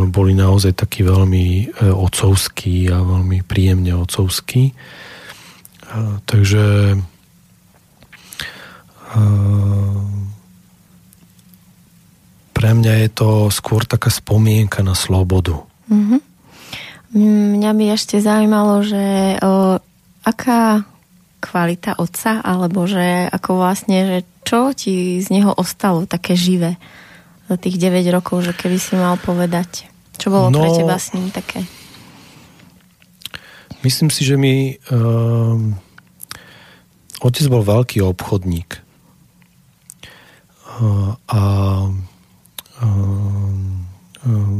boli naozaj takí veľmi ocovskí a veľmi príjemne ocovskí. Takže pre mňa je to skôr taká spomienka na slobodu. Mm-hmm. Mňa by ešte zaujímalo, že o, aká kvalita otca, alebo že ako vlastne, že čo ti z neho ostalo také živé za tých 9 rokov, že keby si mal povedať, čo bolo no, pre teba s ním také? Myslím si, že mi um, otec bol veľký obchodník uh, a um,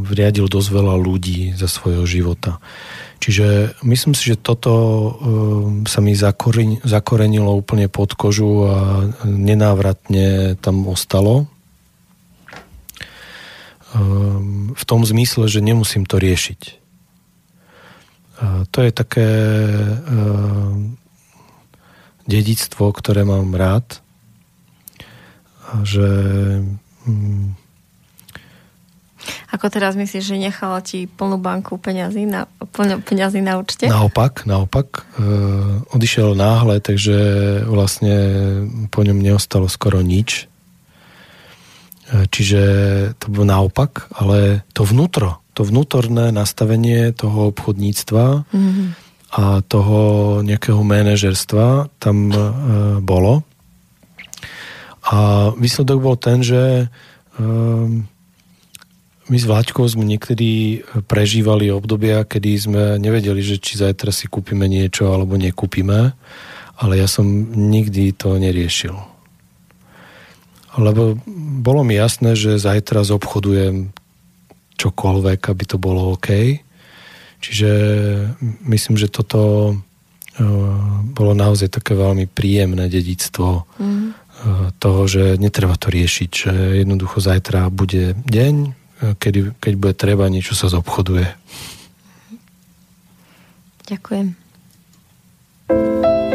vriadil dosť veľa ľudí za svojho života. Čiže myslím si, že toto um, sa mi zakoren, zakorenilo úplne pod kožu a nenávratne tam ostalo. Um, v tom zmysle, že nemusím to riešiť. Uh, to je také uh, dedictvo, ktoré mám rád, že um, ako teraz myslíš, že nechala ti plnú banku peňazí na, plnú peňazí na účte? Naopak, naopak. E, odišiel náhle, takže vlastne po ňom neostalo skoro nič. Čiže to bolo naopak, ale to vnútro, to vnútorné nastavenie toho obchodníctva mm-hmm. a toho nejakého manažerstva tam e, bolo. A výsledok bol ten, že e, my s Vláďkou sme niekedy prežívali obdobia, kedy sme nevedeli, že či zajtra si kúpime niečo alebo nekúpime, ale ja som nikdy to neriešil. Lebo bolo mi jasné, že zajtra zobchodujem čokoľvek, aby to bolo OK. Čiže myslím, že toto bolo naozaj také veľmi príjemné dedictvo mm. toho, že netreba to riešiť, že jednoducho zajtra bude deň, kedy, keď bude treba, niečo sa zobchoduje. Ďakujem. Počkajte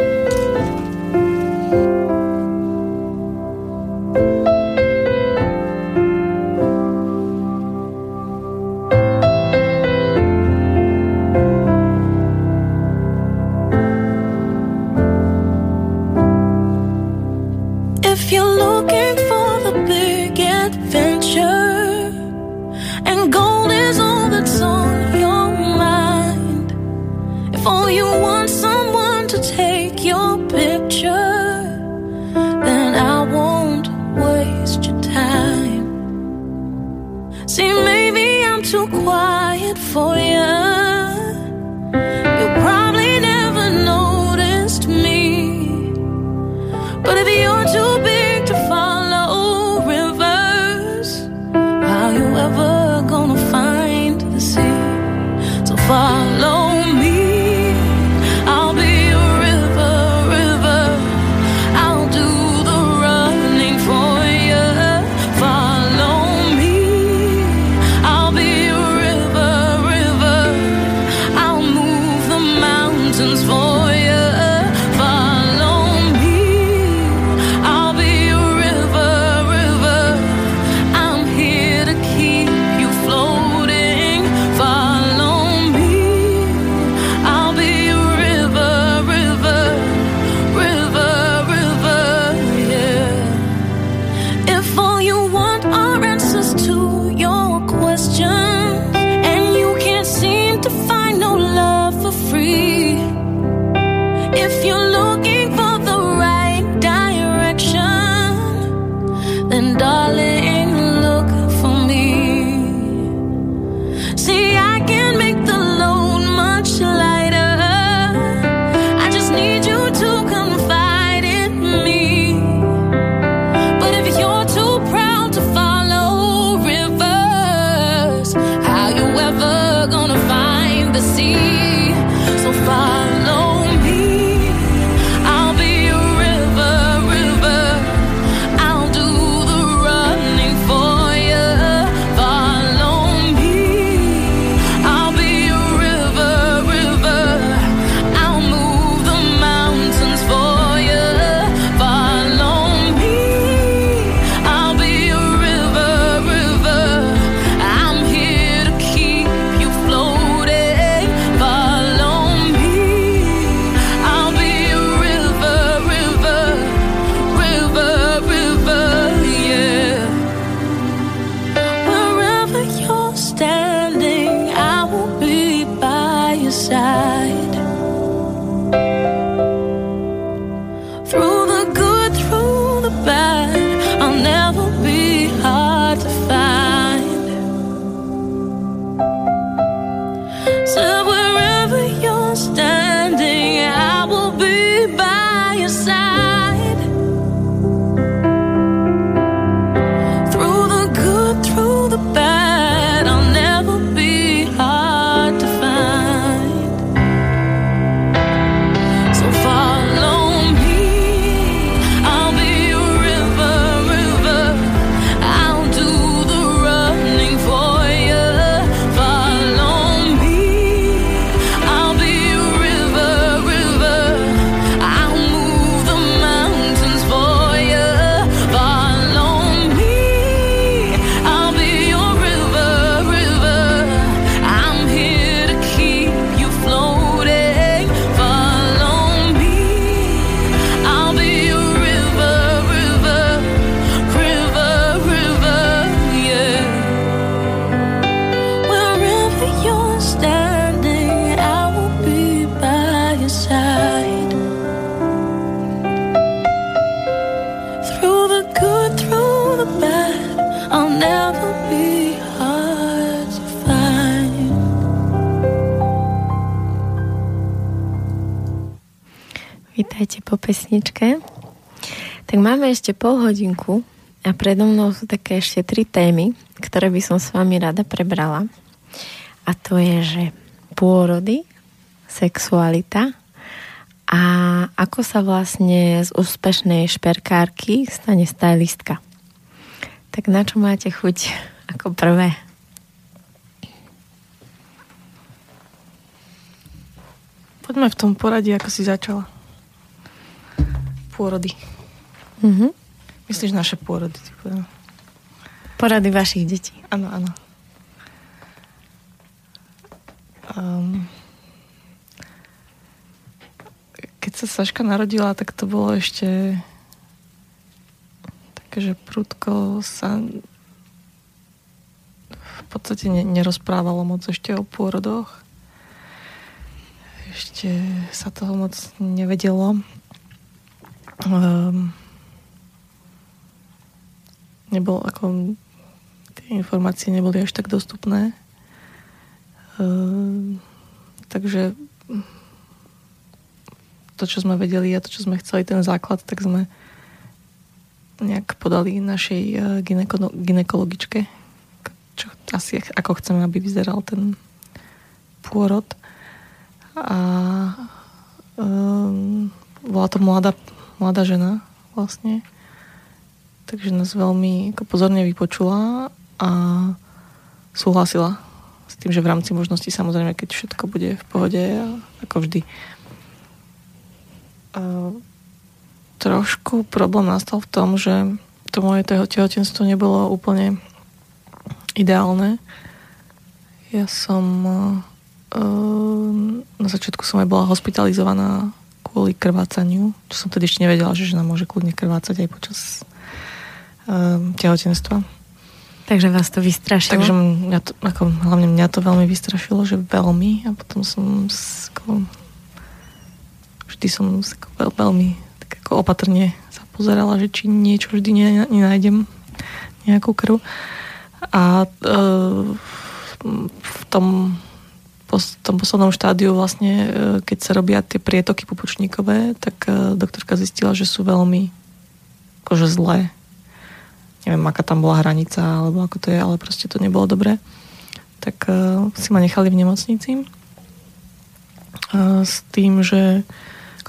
ešte pol hodinku a predo mnou sú také ešte tri témy, ktoré by som s vami rada prebrala. A to je, že pôrody, sexualita a ako sa vlastne z úspešnej šperkárky stane stylistka. Tak na čo máte chuť ako prvé? Poďme v tom poradí, ako si začala. Pôrody. Mm-hmm. Myslíš naše pôrody? Typu, Porady vašich detí. Áno, áno. Um, keď sa Saška narodila, tak to bolo ešte také, že prudko sa v podstate nerozprávalo moc ešte o pôrodoch ešte sa toho moc nevedelo. Um, nebol ako tie informácie neboli až tak dostupné. Um, takže to, čo sme vedeli a to, čo sme chceli, ten základ, tak sme nejak podali našej uh, gineko- ginekologičke, čo asi ako chceme, aby vyzeral ten pôrod a um, bola to mladá, mladá žena vlastne. Takže nás veľmi ako pozorne vypočula a súhlasila s tým, že v rámci možností samozrejme, keď všetko bude v pohode, ako vždy. A trošku problém nastal v tom, že to moje tehotenstvo nebolo úplne ideálne. Ja som Ehm, na začiatku som aj bola hospitalizovaná kvôli krvácaniu, čo som tedy ešte nevedela, že žena môže kľudne krvácať aj počas tehotenstva. Takže vás to vystrašilo? Takže mňa to, ako, hlavne mňa to veľmi vystrašilo, že veľmi a potom som ako, vždy som ako, veľ, veľmi tak ako opatrne sa pozerala, že či niečo vždy nenájdem nejakú krv. A uh, v tom tom poslednom štádiu vlastne, e, keď sa robia tie prietoky pupučníkové, tak e, doktorka zistila, že sú veľmi akože zlé. Neviem, aká tam bola hranica, alebo ako to je, ale proste to nebolo dobré. Tak uh, si ma nechali v nemocnici uh, s tým, že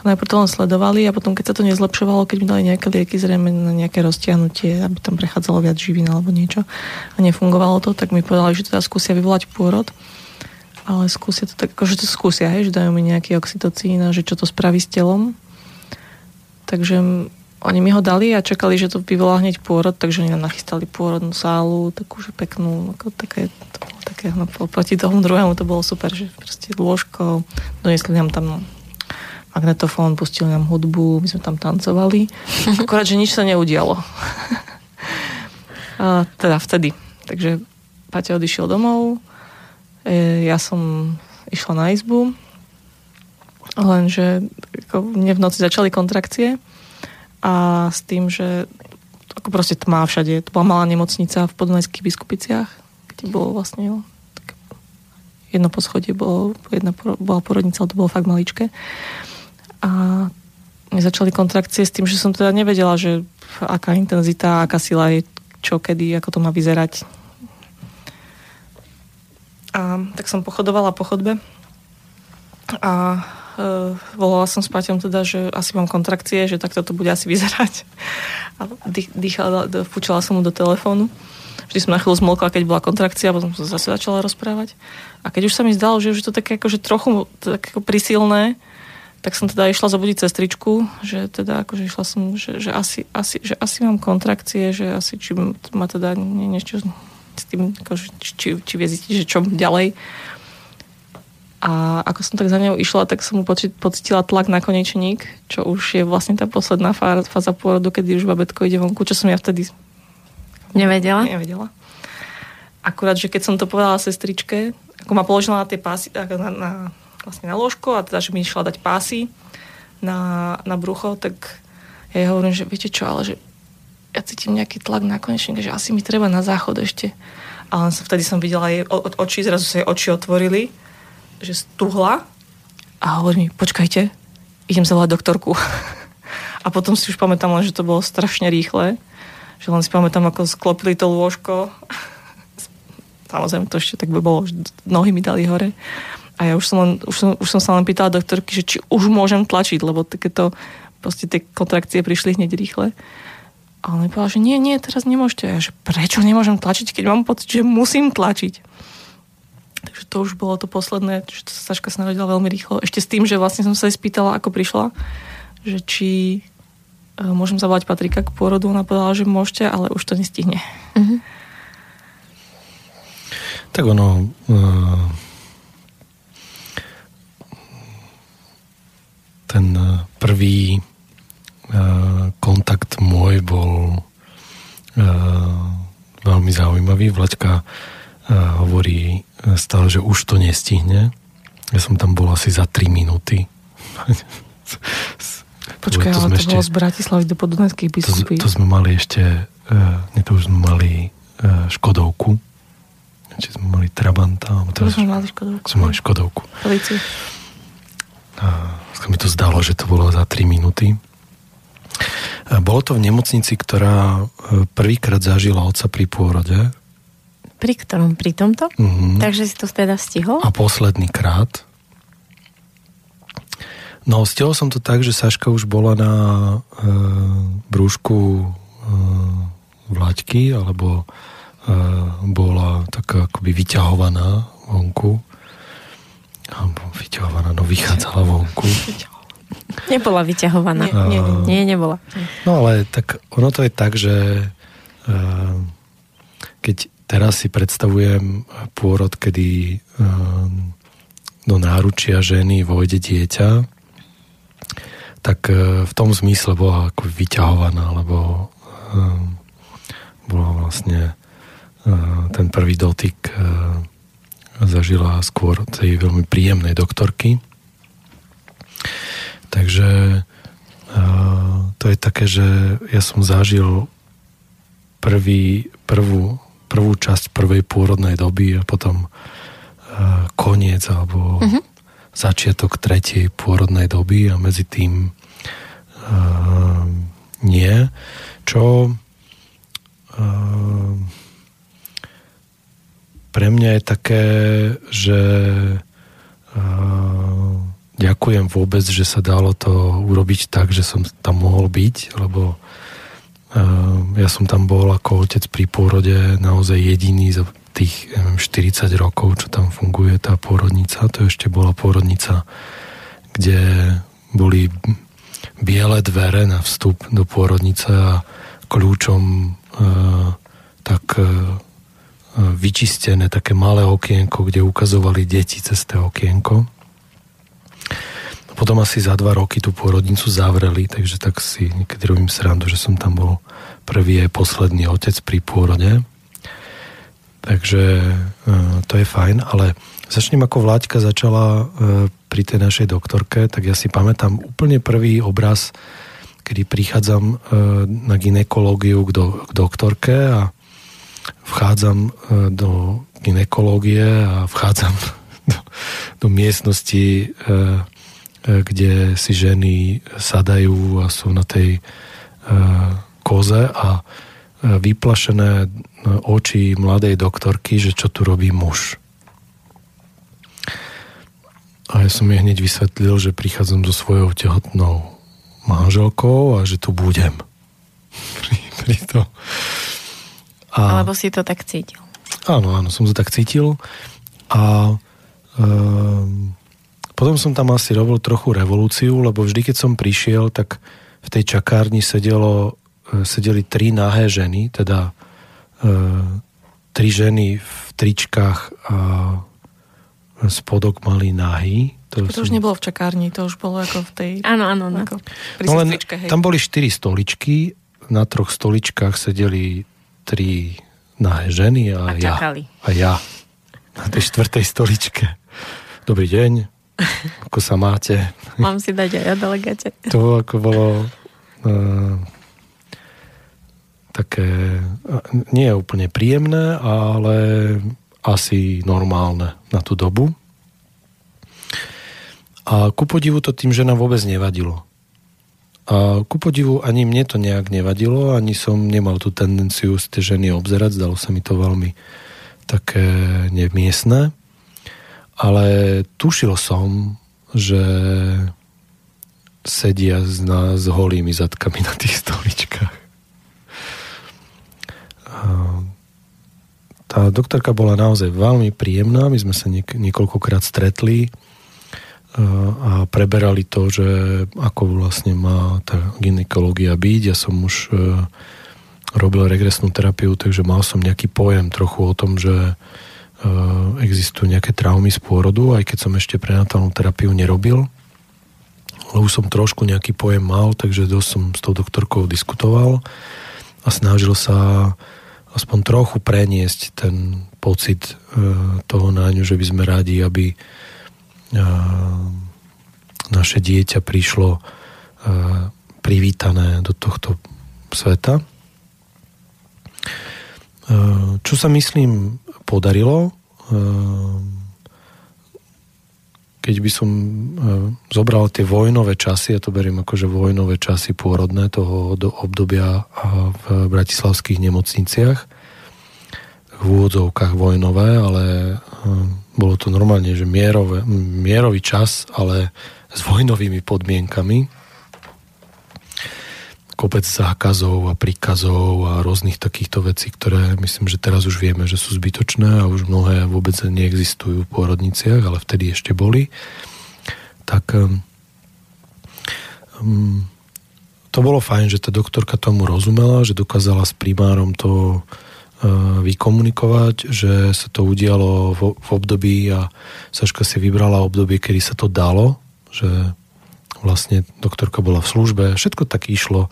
najprv to len sledovali a potom, keď sa to nezlepšovalo, keď mi dali nejaké lieky zrejme na nejaké roztiahnutie, aby tam prechádzalo viac živín alebo niečo a nefungovalo to, tak mi povedali, že teda skúsia vyvolať pôrod ale skúsia to tak, akože to skúsia, hej, že dajú mi nejaký oxytocín a že čo to spraví s telom. Takže oni mi ho dali a čakali, že to vyvolá hneď pôrod, takže oni nám nachystali pôrodnú sálu, takú, že peknú, ako také, to bolo také, no, proti tomu druhému to bolo super, že proste lôžko, donesli nám tam magnetofón, pustili nám hudbu, my sme tam tancovali. Akorát, že nič sa neudialo. a teda vtedy. Takže Paťa odišiel domov, E, ja som išla na izbu, lenže ako mne v noci začali kontrakcie a s tým, že ako proste tmá všade. To bola malá nemocnica v podunajských biskupiciach, kde bolo vlastne tak jedno poschodie, bolo, jedna bola porodnica, ale to bolo fakt maličké. A začali kontrakcie s tým, že som teda nevedela, že aká intenzita, aká sila je, čo, kedy, ako to má vyzerať a tak som pochodovala po chodbe a volala som s Paťom teda, že asi mám kontrakcie, že takto to bude asi vyzerať. A dýchala, fúčala som mu do telefónu. Vždy som na chvíľu zmolkla, keď bola kontrakcia, potom som zase začala rozprávať. A keď už sa mi zdalo, že už je to také akože trochu tak ako prisilné, tak som teda išla zabudiť sestričku, že teda akože išla som, že, že, asi, asi, že asi mám kontrakcie, že asi či ma teda nie, niečo s tým, akože, či, či vie zistiť, že čo ďalej. A ako som tak za ňou išla, tak som mu pocitila tlak na konečník, čo už je vlastne tá posledná fáza pôrodu, kedy už babetko ide vonku, čo som ja vtedy nevedela. nevedela. Akurát, že keď som to povedala sestričke, ako ma položila na tie pásy, na, na, vlastne na lôžko a teda, že mi išla dať pásy na, na brucho, tak ja jej hovorím, že viete čo, ale že ja cítim nejaký tlak na konečník, že asi mi treba na záchod ešte. A len vtedy som videla jej očí, zrazu sa jej oči otvorili, že stuhla a hovorí mi, počkajte, idem zavolať doktorku. A potom si už pamätám len, že to bolo strašne rýchle. Že len si pamätám, ako sklopili to lôžko. Samozrejme, to ešte tak by bolo, že nohy mi dali hore. A ja už som, len, už som, už som sa len pýtala doktorky, že či už môžem tlačiť, lebo takéto proste tie kontrakcie prišli hneď rýchle. A on mi povedal, že nie, nie, teraz nemôžete. Ja, že prečo nemôžem tlačiť, keď mám pocit, že musím tlačiť. Takže to už bolo to posledné, že Saška sa narodila veľmi rýchlo. Ešte s tým, že vlastne som sa aj spýtala, ako prišla, že či e, môžem zavolať Patrika k pôrodu. Ona povedala, že môžete, ale už to nestihne. Mm-hmm. Tak ono... Uh, ten prvý uh, kontakt môj bol uh, veľmi zaujímavý. Vlaďka uh, hovorí stále, že už to nestihne. Ja som tam bol asi za 3 minúty. Počkaj, to ale to ešte, bolo z Bratislavy do Podunajských biskupí. To, to sme mali ešte, uh, to už sme mali uh, Škodovku. Či sme mali Trabanta. To sme mali Škodovku. Sme mali Škodovku. Políciu. A mi to zdalo, že to bolo za 3 minúty. A bolo to v nemocnici, ktorá prvýkrát zažila otca pri pôrode pri ktorom? Pri tomto? Mm-hmm. Takže si to teda stihol? A posledný krát. No, stihol som to tak, že Saška už bola na e, brúšku e, vlaďky, alebo e, bola taká akoby vyťahovaná vonku. Alebo vyťahovaná, no vychádzala vonku. Nebola vyťahovaná. Nie, nie, nie. nie, nebola. No ale tak ono to je tak, že e, keď teraz si predstavujem pôrod, kedy ehm, do náručia ženy vojde dieťa, tak e, v tom zmysle bola ako vyťahovaná, lebo ehm, bola vlastne e, ten prvý dotyk e, zažila skôr tej veľmi príjemnej doktorky. Takže to je také, že ja som zažil prvý, prvú prvú časť prvej pôrodnej doby a potom uh, koniec alebo uh-huh. začiatok tretej pôrodnej doby a medzi tým uh, nie. Čo uh, pre mňa je také, že uh, ďakujem vôbec, že sa dalo to urobiť tak, že som tam mohol byť, lebo ja som tam bol ako otec pri pôrode naozaj jediný za tých neviem, 40 rokov, čo tam funguje tá pôrodnica. To ešte bola pôrodnica, kde boli biele dvere na vstup do pôrodnice a kľúčom e, tak e, vyčistené také malé okienko, kde ukazovali deti cez to okienko. Potom asi za dva roky tú pôrodnicu zavreli, takže tak si niekedy robím srandu, že som tam bol prvý aj posledný otec pri pôrode. Takže e, to je fajn, ale začnem ako Vláďka začala e, pri tej našej doktorke, tak ja si pamätám úplne prvý obraz, kedy prichádzam e, na ginekológiu k, do, k doktorke a vchádzam do ginekológie a vchádzam do, do miestnosti kde si ženy sadajú a sú na tej e, koze a e, vyplašené oči mladej doktorky, že čo tu robí muž. A ja som jej hneď vysvetlil, že prichádzam so svojou tehotnou manželkou a že tu budem. pri, pri to. A, Alebo si to tak cítil. Áno, áno, som to tak cítil. A um, potom som tam asi robil trochu revolúciu, lebo vždy, keď som prišiel, tak v tej čakárni sedelo, e, sedeli tri nahé ženy, teda e, tri ženy v tričkách a spodok mali nahy. To, to som... už nebolo v čakárni, to už bolo ako v tej... Áno, áno, no. Ako no len, hej. Tam boli štyri stoličky, na troch stoličkách sedeli tri nahé ženy a, a ja. A ja. Na tej štvrtej stoličke. Dobrý deň, ako sa máte? Mám si dať aj ja delegáte. To ako bolo uh, také, nie je úplne príjemné, ale asi normálne na tú dobu. A ku podivu to tým ženám vôbec nevadilo. A ku podivu ani mne to nejak nevadilo, ani som nemal tú tendenciu tie ženy obzerať, zdalo sa mi to veľmi také nemiestné. Ale tušil som, že sedia s, na, s holými zadkami na tých stoličkách. Tá doktorka bola naozaj veľmi príjemná, my sme sa niek- niekoľkokrát stretli a preberali to, že ako vlastne má tá gynekológia byť. Ja som už e, robil regresnú terapiu, takže mal som nejaký pojem trochu o tom, že e, existujú nejaké traumy z pôrodu, aj keď som ešte prenatálnu terapiu nerobil. Už som trošku nejaký pojem mal, takže dosť som s tou doktorkou diskutoval a snažil sa aspoň trochu preniesť ten pocit e, toho na ňu, že by sme radi, aby naše dieťa prišlo privítané do tohto sveta. Čo sa myslím podarilo, keď by som zobral tie vojnové časy, ja to beriem ako, že vojnové časy pôrodné toho obdobia v bratislavských nemocniciach, v úvodzovkách vojnové, ale bolo to normálne, že mierové, mierový čas, ale s vojnovými podmienkami. Kopec zákazov a príkazov a rôznych takýchto vecí, ktoré myslím, že teraz už vieme, že sú zbytočné a už mnohé vôbec neexistujú v pôrodniciach, ale vtedy ešte boli. Tak um, to bolo fajn, že tá doktorka tomu rozumela, že dokázala s primárom to E, vykomunikovať, že sa to udialo v, v období a Saška si vybrala obdobie, kedy sa to dalo, že vlastne doktorka bola v službe, všetko tak išlo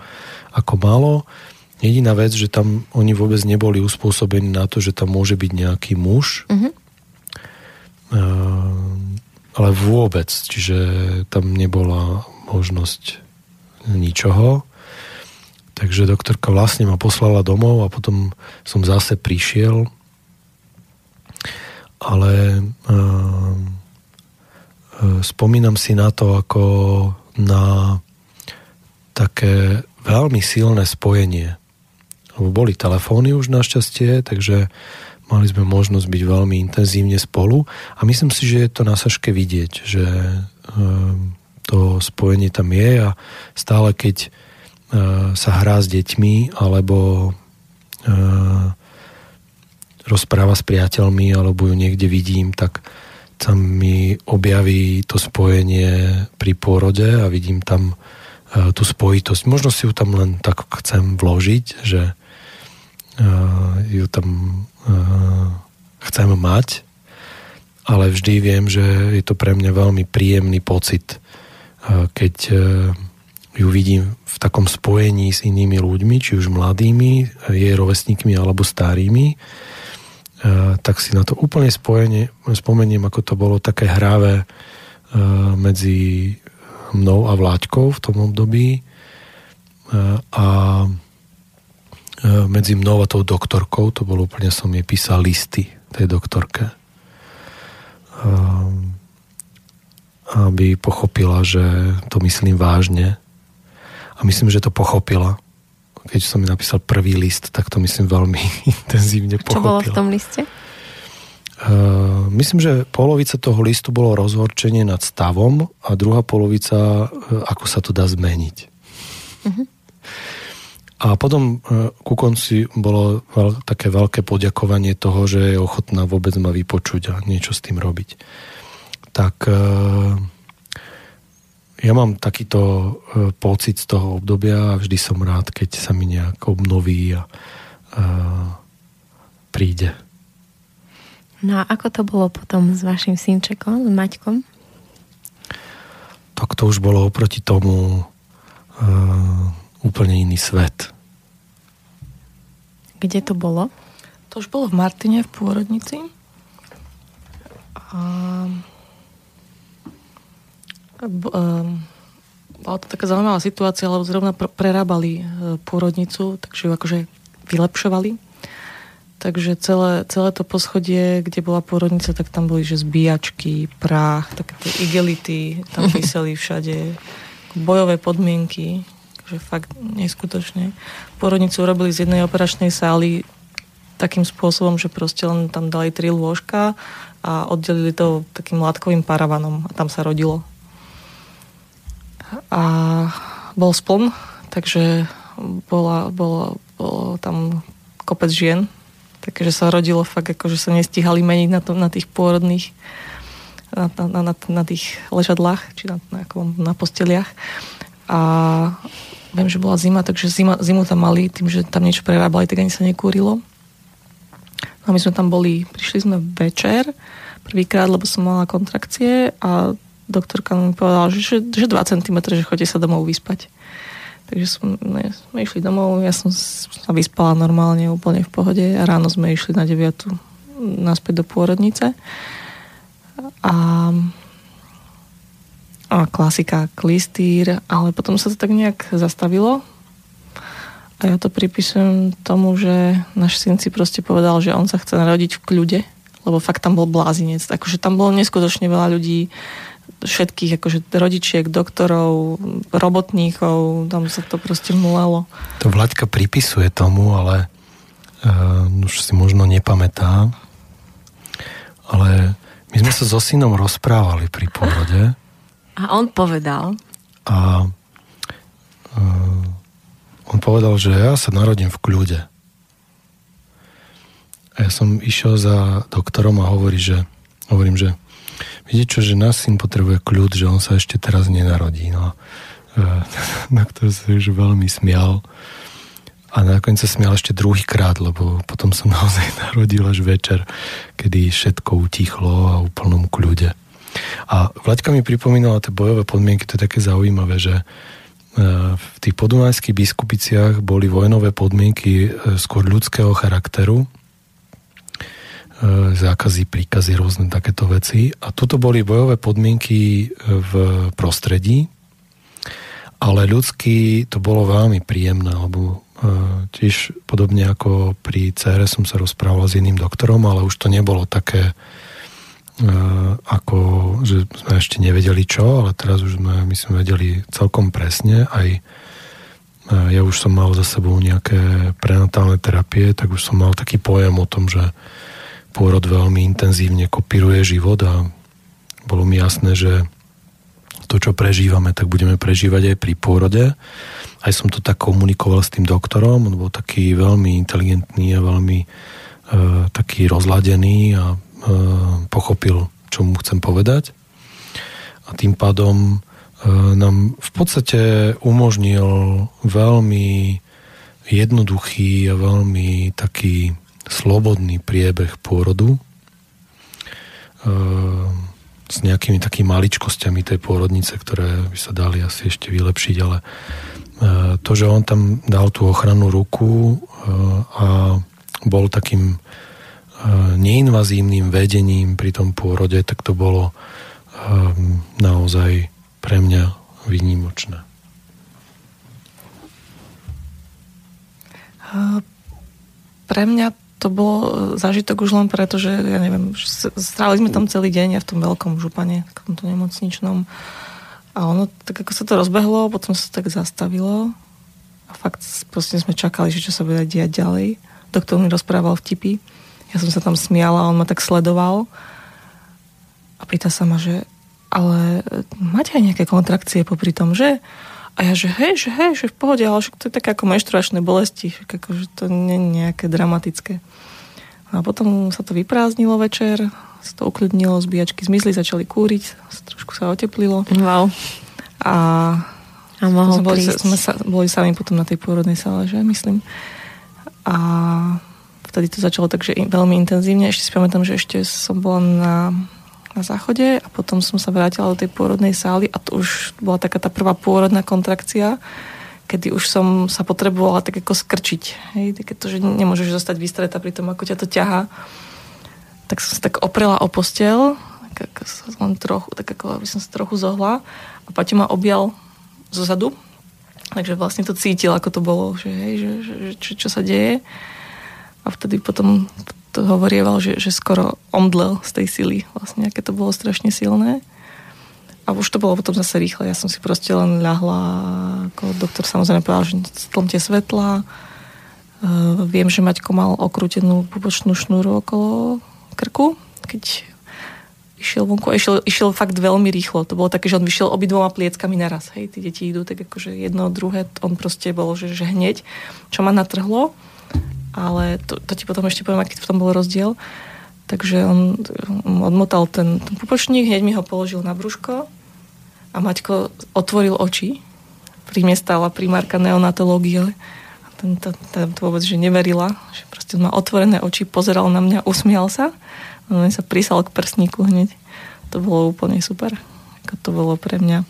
ako malo. Jediná vec, že tam oni vôbec neboli uspôsobení na to, že tam môže byť nejaký muž, mm-hmm. ale vôbec, čiže tam nebola možnosť ničoho. Takže doktorka vlastne ma poslala domov a potom som zase prišiel. Ale uh, spomínam si na to ako na také veľmi silné spojenie. Boli telefóny už našťastie, takže mali sme možnosť byť veľmi intenzívne spolu a myslím si, že je to na Saške vidieť, že to spojenie tam je a stále keď E, sa hrá s deťmi alebo e, rozpráva s priateľmi alebo ju niekde vidím, tak tam mi objaví to spojenie pri pôrode a vidím tam e, tú spojitosť. Možno si ju tam len tak chcem vložiť, že ju tam chcem mať, ale vždy viem, že je to pre mňa veľmi príjemný pocit, keď ju vidím v takom spojení s inými ľuďmi, či už mladými, jej rovesníkmi alebo starými, e, tak si na to úplne spojenie, spomeniem, ako to bolo také hráve e, medzi mnou a Vláďkou v tom období e, a medzi mnou a tou doktorkou, to bolo úplne, som jej písal listy tej doktorke aby pochopila, že to myslím vážne a myslím, že to pochopila. Keď som mi napísal prvý list, tak to myslím veľmi intenzívne pochopila. Čo bolo v tom liste? Uh, myslím, že polovica toho listu bolo rozhorčenie nad stavom a druhá polovica, uh, ako sa to dá zmeniť. Uh-huh. A potom uh, ku konci bolo veľ, také veľké poďakovanie toho, že je ochotná vôbec ma vypočuť a niečo s tým robiť. Tak uh, ja mám takýto e, pocit z toho obdobia a vždy som rád, keď sa mi nejak obnoví a, a príde. No a ako to bolo potom s vašim synčekom, s Maťkom? Tak to už bolo oproti tomu uh, úplne iný svet. Kde to bolo? To už bolo v Martine v pôrodnici. A bola to taká zaujímavá situácia, lebo zrovna prerábali e, pôrodnicu, takže ju akože vylepšovali. Takže celé, celé to poschodie, kde bola pôrodnica, tak tam boli že zbíjačky, prach, také tie igelity, tam vyseli všade, bojové podmienky, že fakt neskutočne. Pôrodnicu urobili z jednej operačnej sály takým spôsobom, že proste len tam dali tri lôžka a oddelili to takým látkovým paravanom a tam sa rodilo. A bol spln, takže bola, bolo, bolo tam kopec žien, takže sa rodilo fakt ako, že sa nestihali meniť na, to, na tých pôrodných na, na, na, na tých ležadlách, či na, na, na posteliach. A viem, že bola zima, takže zima, zimu tam mali, tým, že tam niečo prerábali, tak ani sa nekúrilo. No my sme tam boli, prišli sme večer, prvýkrát, lebo som mala kontrakcie a doktorka mi povedala, že, že 2 cm, že chodite sa domov vyspať. Takže som, ne, sme išli domov, ja som sa vyspala normálne, úplne v pohode a ráno sme išli na 9. naspäť do pôrodnice. A, a klasika, klistýr, ale potom sa to tak nejak zastavilo a ja to pripisujem tomu, že náš syn si proste povedal, že on sa chce narodiť v kľude, lebo fakt tam bol blázinec. Akože tam bolo neskutočne veľa ľudí, všetkých, akože rodičiek, doktorov, robotníkov, tam sa to proste mulalo. To Vlaďka pripisuje tomu, ale uh, už si možno nepamätá, ale my sme sa so synom rozprávali pri pôrode. A on povedal. A uh, on povedal, že ja sa narodím v kľude. A ja som išiel za doktorom a hovorí, že, hovorím, že vidíte čo, že náš syn potrebuje kľud, že on sa ešte teraz nenarodí. No, e, doktor sa už veľmi smial a nakoniec sa smial ešte druhý krát, lebo potom som naozaj narodil až večer, kedy všetko utichlo a úplnom kľude. A Vlaďka mi pripomínala tie bojové podmienky, to je také zaujímavé, že E, v tých podunajských biskupiciach boli vojnové podmienky e, skôr ľudského charakteru, zákazy, príkazy, rôzne takéto veci. A tuto boli bojové podmienky v prostredí, ale ľudský to bolo veľmi príjemné, lebo tiež podobne ako pri CR som sa rozprával s iným doktorom, ale už to nebolo také ako, že sme ešte nevedeli čo, ale teraz už sme, my sme vedeli celkom presne, aj ja už som mal za sebou nejaké prenatálne terapie, tak už som mal taký pojem o tom, že pôrod veľmi intenzívne kopíruje život a bolo mi jasné, že to, čo prežívame, tak budeme prežívať aj pri pôrode. Aj som to tak komunikoval s tým doktorom, on bol taký veľmi inteligentný a veľmi e, taký rozladený a E, pochopil, čo mu chcem povedať. A tým pádom e, nám v podstate umožnil veľmi jednoduchý a veľmi taký slobodný priebeh pôrodu e, s nejakými takými maličkosťami tej pôrodnice, ktoré by sa dali asi ešte vylepšiť, ale to, že on tam dal tú ochrannú ruku a bol takým neinvazívnym vedením pri tom pôrode, tak to bolo naozaj pre mňa výnimočné. Pre mňa to bol zážitok už len preto, že ja neviem, stráli sme tam celý deň ja v tom veľkom župane, v tomto nemocničnom a ono, tak ako sa to rozbehlo, potom sa to tak zastavilo a fakt proste sme čakali, že čo sa bude diať ďalej. Doktor mi rozprával vtipy ja som sa tam smiala, on ma tak sledoval a pýta sa ma, že ale máte aj nejaké kontrakcie popri tom, že? A ja, že hej, že hej, že v pohode, ale to je také ako menštruačné bolesti, že že to nie je nejaké dramatické. No a potom sa to vyprázdnilo večer, sa to uklidnilo, zbíjačky zmizli, začali kúriť, trošku sa oteplilo. Wow. A, a mohol boli, sme sa, boli sami potom na tej pôrodnej sále, že myslím. A vtedy to začalo takže veľmi intenzívne. Ešte si pamätám, že ešte som bola na, na záchode a potom som sa vrátila do tej pôrodnej sály a to už bola taká tá prvá pôrodná kontrakcia, kedy už som sa potrebovala tak ako skrčiť. Hej, také to, že nemôžeš zostať vystretá pri tom, ako ťa to ťaha. Tak som sa tak oprela o postel, tak len trochu, tak ako aby som sa trochu zohla a Paťo ma objal zo zadu, takže vlastne to cítil, ako to bolo, že hej, že, že, že čo, čo sa deje. A vtedy potom to hovorieval, že, že skoro omdlel z tej sily, vlastne, aké to bolo strašne silné. A už to bolo potom zase rýchle. Ja som si proste len ľahla, ako doktor samozrejme povedal, že stlmte svetla. Uh, viem, že Maťko mal okrútenú pupočnú šnúru okolo krku, keď išiel vonku a išiel, išiel fakt veľmi rýchlo. To bolo také, že on vyšiel obidvoma plieckami naraz. Hej, tí deti idú tak akože jedno, druhé, on proste bol, že, že hneď, čo ma natrhlo, ale to, to ti potom ešte poviem, aký v tom bol rozdiel. Takže on, on odmotal ten, ten pupočník, hneď mi ho položil na brúško a Maťko otvoril oči. Pri mne stála primárka neonatológie a ten, ten, ten to vôbec, že neverila, že proste má otvorené oči, pozeral na mňa, usmial sa on sa prísal k prsníku hneď. To bolo úplne super. Ako to bolo pre mňa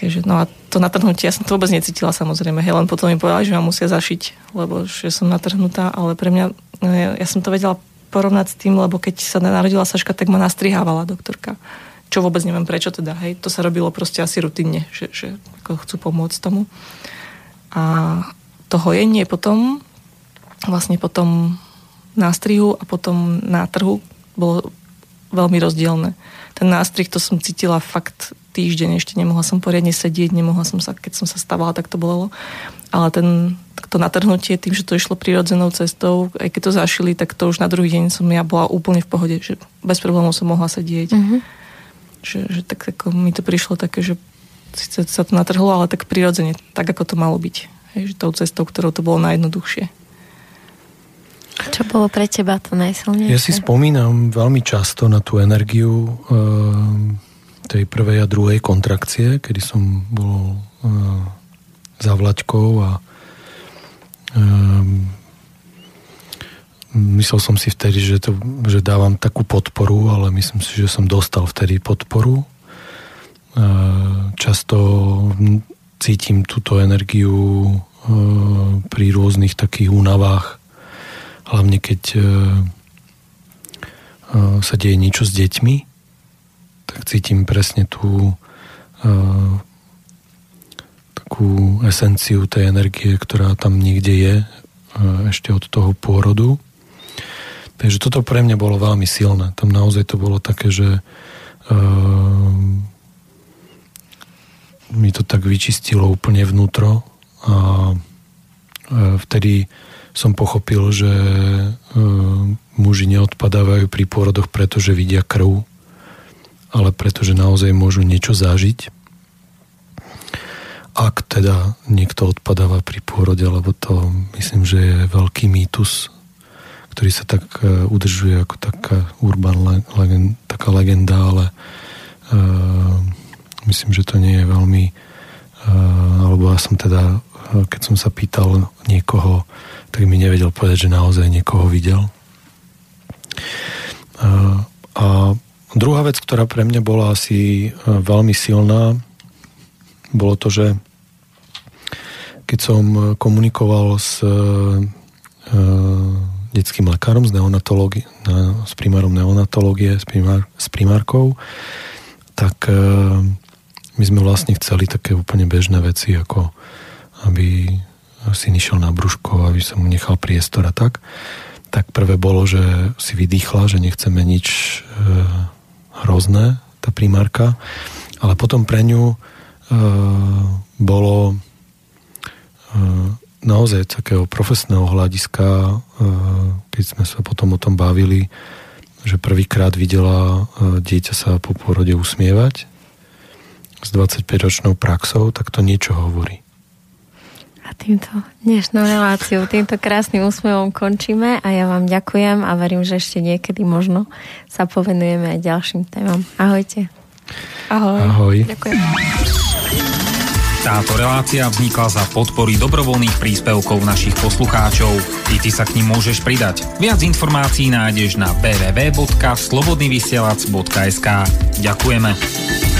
Takže, no a to natrhnutie, ja som to vôbec necítila samozrejme, hej, len potom mi povedala, že ma musia zašiť, lebo že som natrhnutá, ale pre mňa, no ja, ja som to vedela porovnať s tým, lebo keď sa narodila Saška, tak ma nastrihávala doktorka. Čo vôbec neviem prečo teda, hej, to sa robilo proste asi rutinne, že, že ako chcú pomôcť tomu. A to hojenie potom, vlastne potom nástrihu a potom na trhu bolo veľmi rozdielne. Ten nástrih to som cítila fakt týždeň, ešte nemohla som poriadne sedieť, nemohla som sa, keď som sa stávala, tak to bolo. Ale ten, to natrhnutie tým, že to išlo prirodzenou cestou, aj keď to zašili, tak to už na druhý deň som ja bola úplne v pohode, že bez problémov som mohla sedieť. Mm-hmm. Že, že tak ako mi to prišlo také, že síce sa to natrhlo, ale tak prirodzene, tak ako to malo byť. Hej, že tou cestou, ktorou to bolo najjednoduchšie. Čo bolo pre teba to najsilnejšie? Ja si spomínam veľmi často na tú energiu e, tej prvej a druhej kontrakcie, kedy som bol e, za Vlaďkou a e, myslel som si vtedy, že, to, že dávam takú podporu, ale myslím si, že som dostal vtedy podporu. E, často cítim túto energiu e, pri rôznych takých únavách hlavne keď uh, sa deje niečo s deťmi, tak cítim presne tú uh, takú esenciu tej energie, ktorá tam niekde je uh, ešte od toho pôrodu. Takže toto pre mňa bolo veľmi silné. Tam naozaj to bolo také, že uh, mi to tak vyčistilo úplne vnútro a uh, vtedy som pochopil, že e, muži neodpadávajú pri pôrodoch, pretože vidia krv, ale pretože naozaj môžu niečo zažiť. Ak teda niekto odpadáva pri pôrode, lebo to myslím, že je veľký mýtus, ktorý sa tak e, udržuje ako taká urban legend, taká legenda, ale uh, myslím, že to nie je veľmi uh, alebo ja som teda, keď som sa pýtal niekoho, tak mi nevedel povedať, že naozaj niekoho videl. A, a druhá vec, ktorá pre mňa bola asi e, veľmi silná, bolo to, že keď som komunikoval s e, detským lekárom, s, neonatológi- s primárom neonatológie, s, primár, s primárkou, tak e, my sme vlastne chceli také úplne bežné veci, ako aby syn išiel na brúško, aby som mu nechal priestor a tak. Tak prvé bolo, že si vydýchla, že nechceme nič e, hrozné, tá primárka. Ale potom pre ňu e, bolo e, naozaj takého profesného hľadiska, e, keď sme sa potom o tom bavili, že prvýkrát videla e, dieťa sa po pôrode usmievať s 25-ročnou praxou, tak to niečo hovorí. A týmto dnešnú reláciu, týmto krásnym úsmevom končíme a ja vám ďakujem a verím, že ešte niekedy možno sa povenujeme aj ďalším témam. Ahojte. Ahoj. Ahoj. Ďakujem. Táto relácia vznikla za podpory dobrovoľných príspevkov našich poslucháčov. I ty sa k ním môžeš pridať. Viac informácií nájdeš na www.slobodnyvysielac.sk Ďakujeme.